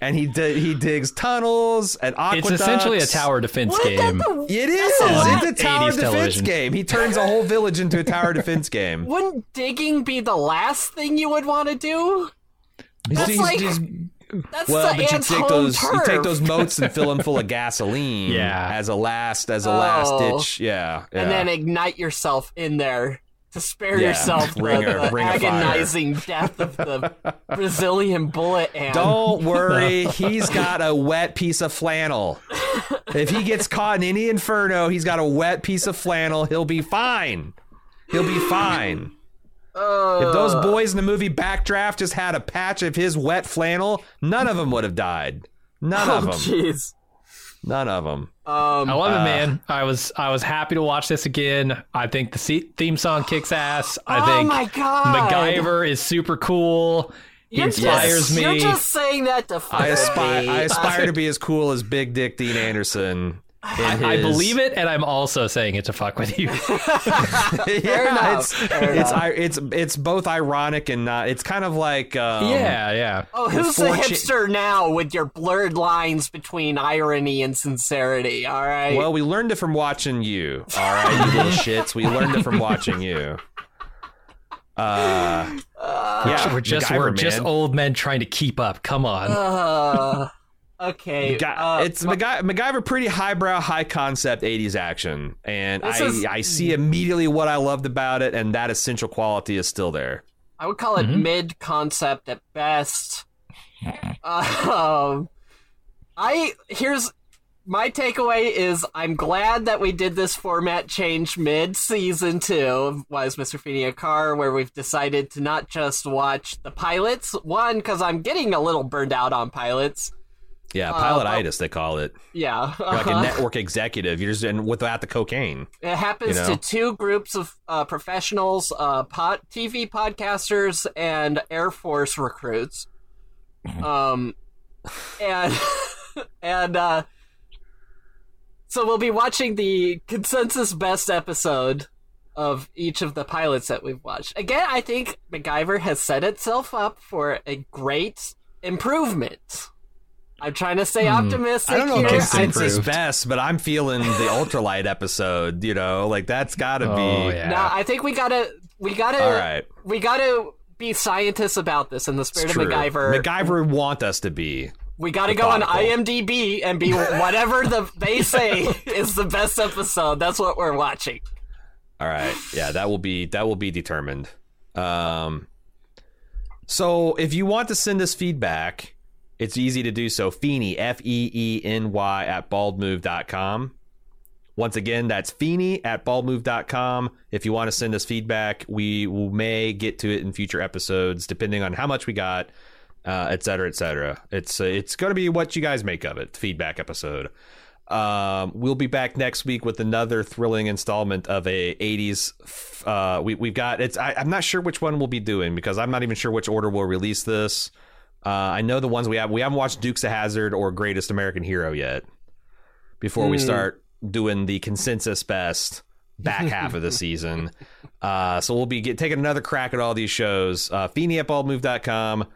B: And he di- he digs tunnels and aqueducts.
C: It's essentially a tower defense
A: What?
C: game.
A: The-
B: It is.
A: A.
B: It's a tower defense
C: television.
B: game. He turns a whole village into a tower defense game.
A: Wouldn't digging be the last thing you would want to do? That's
B: He's-
A: like
B: he's-
A: that's
B: well,
A: the
B: but you take those
A: turf.
B: you take those moats and fill them full of gasoline.
C: Yeah.
B: as a last as a last
A: Oh.
B: ditch. Yeah, yeah.
A: and then ignite yourself in there to spare
B: Yeah.
A: yourself the,
B: Ring
A: the
B: ring a fire.
A: agonizing death of the Brazilian bullet ant.
B: Don't worry, he's got a wet piece of flannel. If he gets caught in any inferno, he's got a wet piece of flannel. He'll be fine. He'll be fine. If uh. those boys in the movie Backdraft just had a patch of his wet flannel, none of them would have died. None
A: Oh
B: of them.
A: jeez.
B: None of them.
A: Um,
C: I love
B: Uh,
C: it, man. I was I was happy to watch this again. I think the theme song kicks ass. I
A: oh
C: think
A: my god.
C: MacGyver is super cool. He
A: You're
C: inspires
A: just,
C: me.
A: You're just saying that to fuck
B: I aspire.
A: me.
B: I aspire to be as cool as Big Dick Dean Anderson.
C: I believe it, and I'm also saying it to fuck with you.
B: yeah,
A: enough,
B: it's
A: fair
B: it's
A: enough.
B: I, it's it's both ironic and not. It's kind of like um,
C: yeah, yeah.
A: Oh, who's the
B: fortune-
A: hipster now with your blurred lines between irony and sincerity? All right.
B: Well, we learned it from watching you. All right, you little shits. We learned it from watching you. Uh, yeah,
C: we're just
B: MacGyver,
C: we're just old men trying to keep up. Come on.
A: uh, okay.
B: Ga-
A: uh,
B: it's MacGy- MacGyver, pretty highbrow, high concept '80s action, and I
A: is-
B: I see immediately what I loved about it, and that essential quality is still there.
A: I would call it
B: Mm-hmm.
A: mid concept at best. um, I here's my takeaway is I'm glad that we did this format change mid season two of Why is Mr. Feeny a Car, where we've decided to not just watch the pilots. One, because I'm getting a little burned out on pilots.
B: Yeah,
A: Uh,
B: pilotitis they call it.
A: Yeah,
B: like a
A: uh-huh.
B: network executive. You're just and without the cocaine.
A: It happens
B: You know?
A: to two groups of uh, professionals, uh, pod, TV podcasters and Air Force recruits. Um, and and uh, so we'll be watching the consensus best episode of each of the pilots that we've watched. Again, I think MacGyver has set itself up for a great improvement. I'm trying to stay optimistic
B: Hmm. I don't know
A: here.
B: if
C: It's
A: I-
B: consensus
C: improved.
B: best, but I'm feeling the ultralight episode. You know, like that's got to be.
C: Oh yeah.
A: No, I think we gotta we gotta
B: All right.
A: we gotta be scientists about this in the spirit of
B: true.
A: MacGyver.
B: MacGyver would want us to be.
A: We got to go on IMDb and be whatever the they say is the best episode. That's what we're watching.
B: All right. Yeah, that will be that will be determined. Um so if you want to send us feedback, it's easy to do so. Feeny, F E E N Y at baldmove.com. Once again, that's Feeny at baldmove.com. If you want to send us feedback, we may get to it in future episodes, depending on how much we got, uh, et cetera, et cetera. It's, uh, it's going to be what you guys make of it, feedback episode. Um, we'll be back next week with another thrilling installment of a 80s. Uh, we, we've got it's. I, I'm not sure which one we'll be doing because I'm not even sure which order we'll release this. Uh, I know the ones we have. We haven't watched Dukes of Hazzard or Greatest American Hero yet. Before we start doing the consensus best back half of the season, uh, so we'll be get, taking another crack at all these shows. Uh, Feeny at baldmove.com.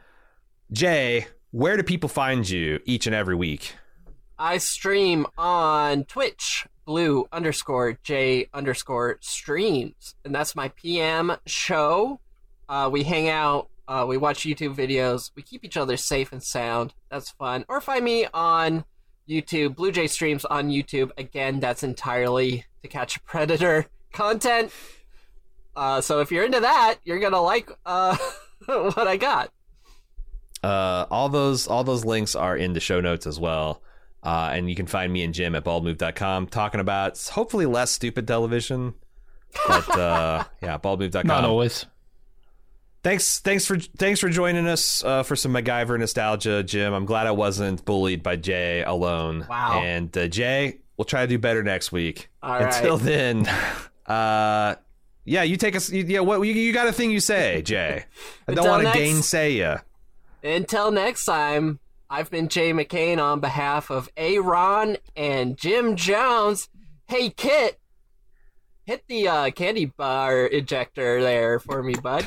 B: Jay, where do people find you each and every week?
A: I stream on Twitch, blue underscore J underscore streams. And that's my PM show. Uh, we hang out, uh, we watch YouTube videos, we keep each other safe and sound. That's fun. Or find me on YouTube, Blue Jay streams on YouTube. Again, that's entirely to catch a predator content. Uh, so if you're into that, you're gonna like uh, what I got.
B: Uh, all those all those links are in the show notes as well. Uh, and you can find me and Jim at baldmove.com talking about hopefully less stupid television. But uh, yeah, baldmove.com.
C: Not always.
B: Thanks, thanks for thanks for joining us uh, for some MacGyver nostalgia, Jim. I'm glad I wasn't bullied by Jay alone.
A: Wow.
B: And uh, Jay, we'll try to do better next week.
A: All right.
B: Until then, uh, yeah, you take us. Yeah, what you, you got a thing you say, Jay? I don't want to gainsay you.
A: Until next time, I've been Jay McCain on behalf of Aaron and Jim Jones. Hey, Kit, hit the uh, candy bar ejector there for me, bud.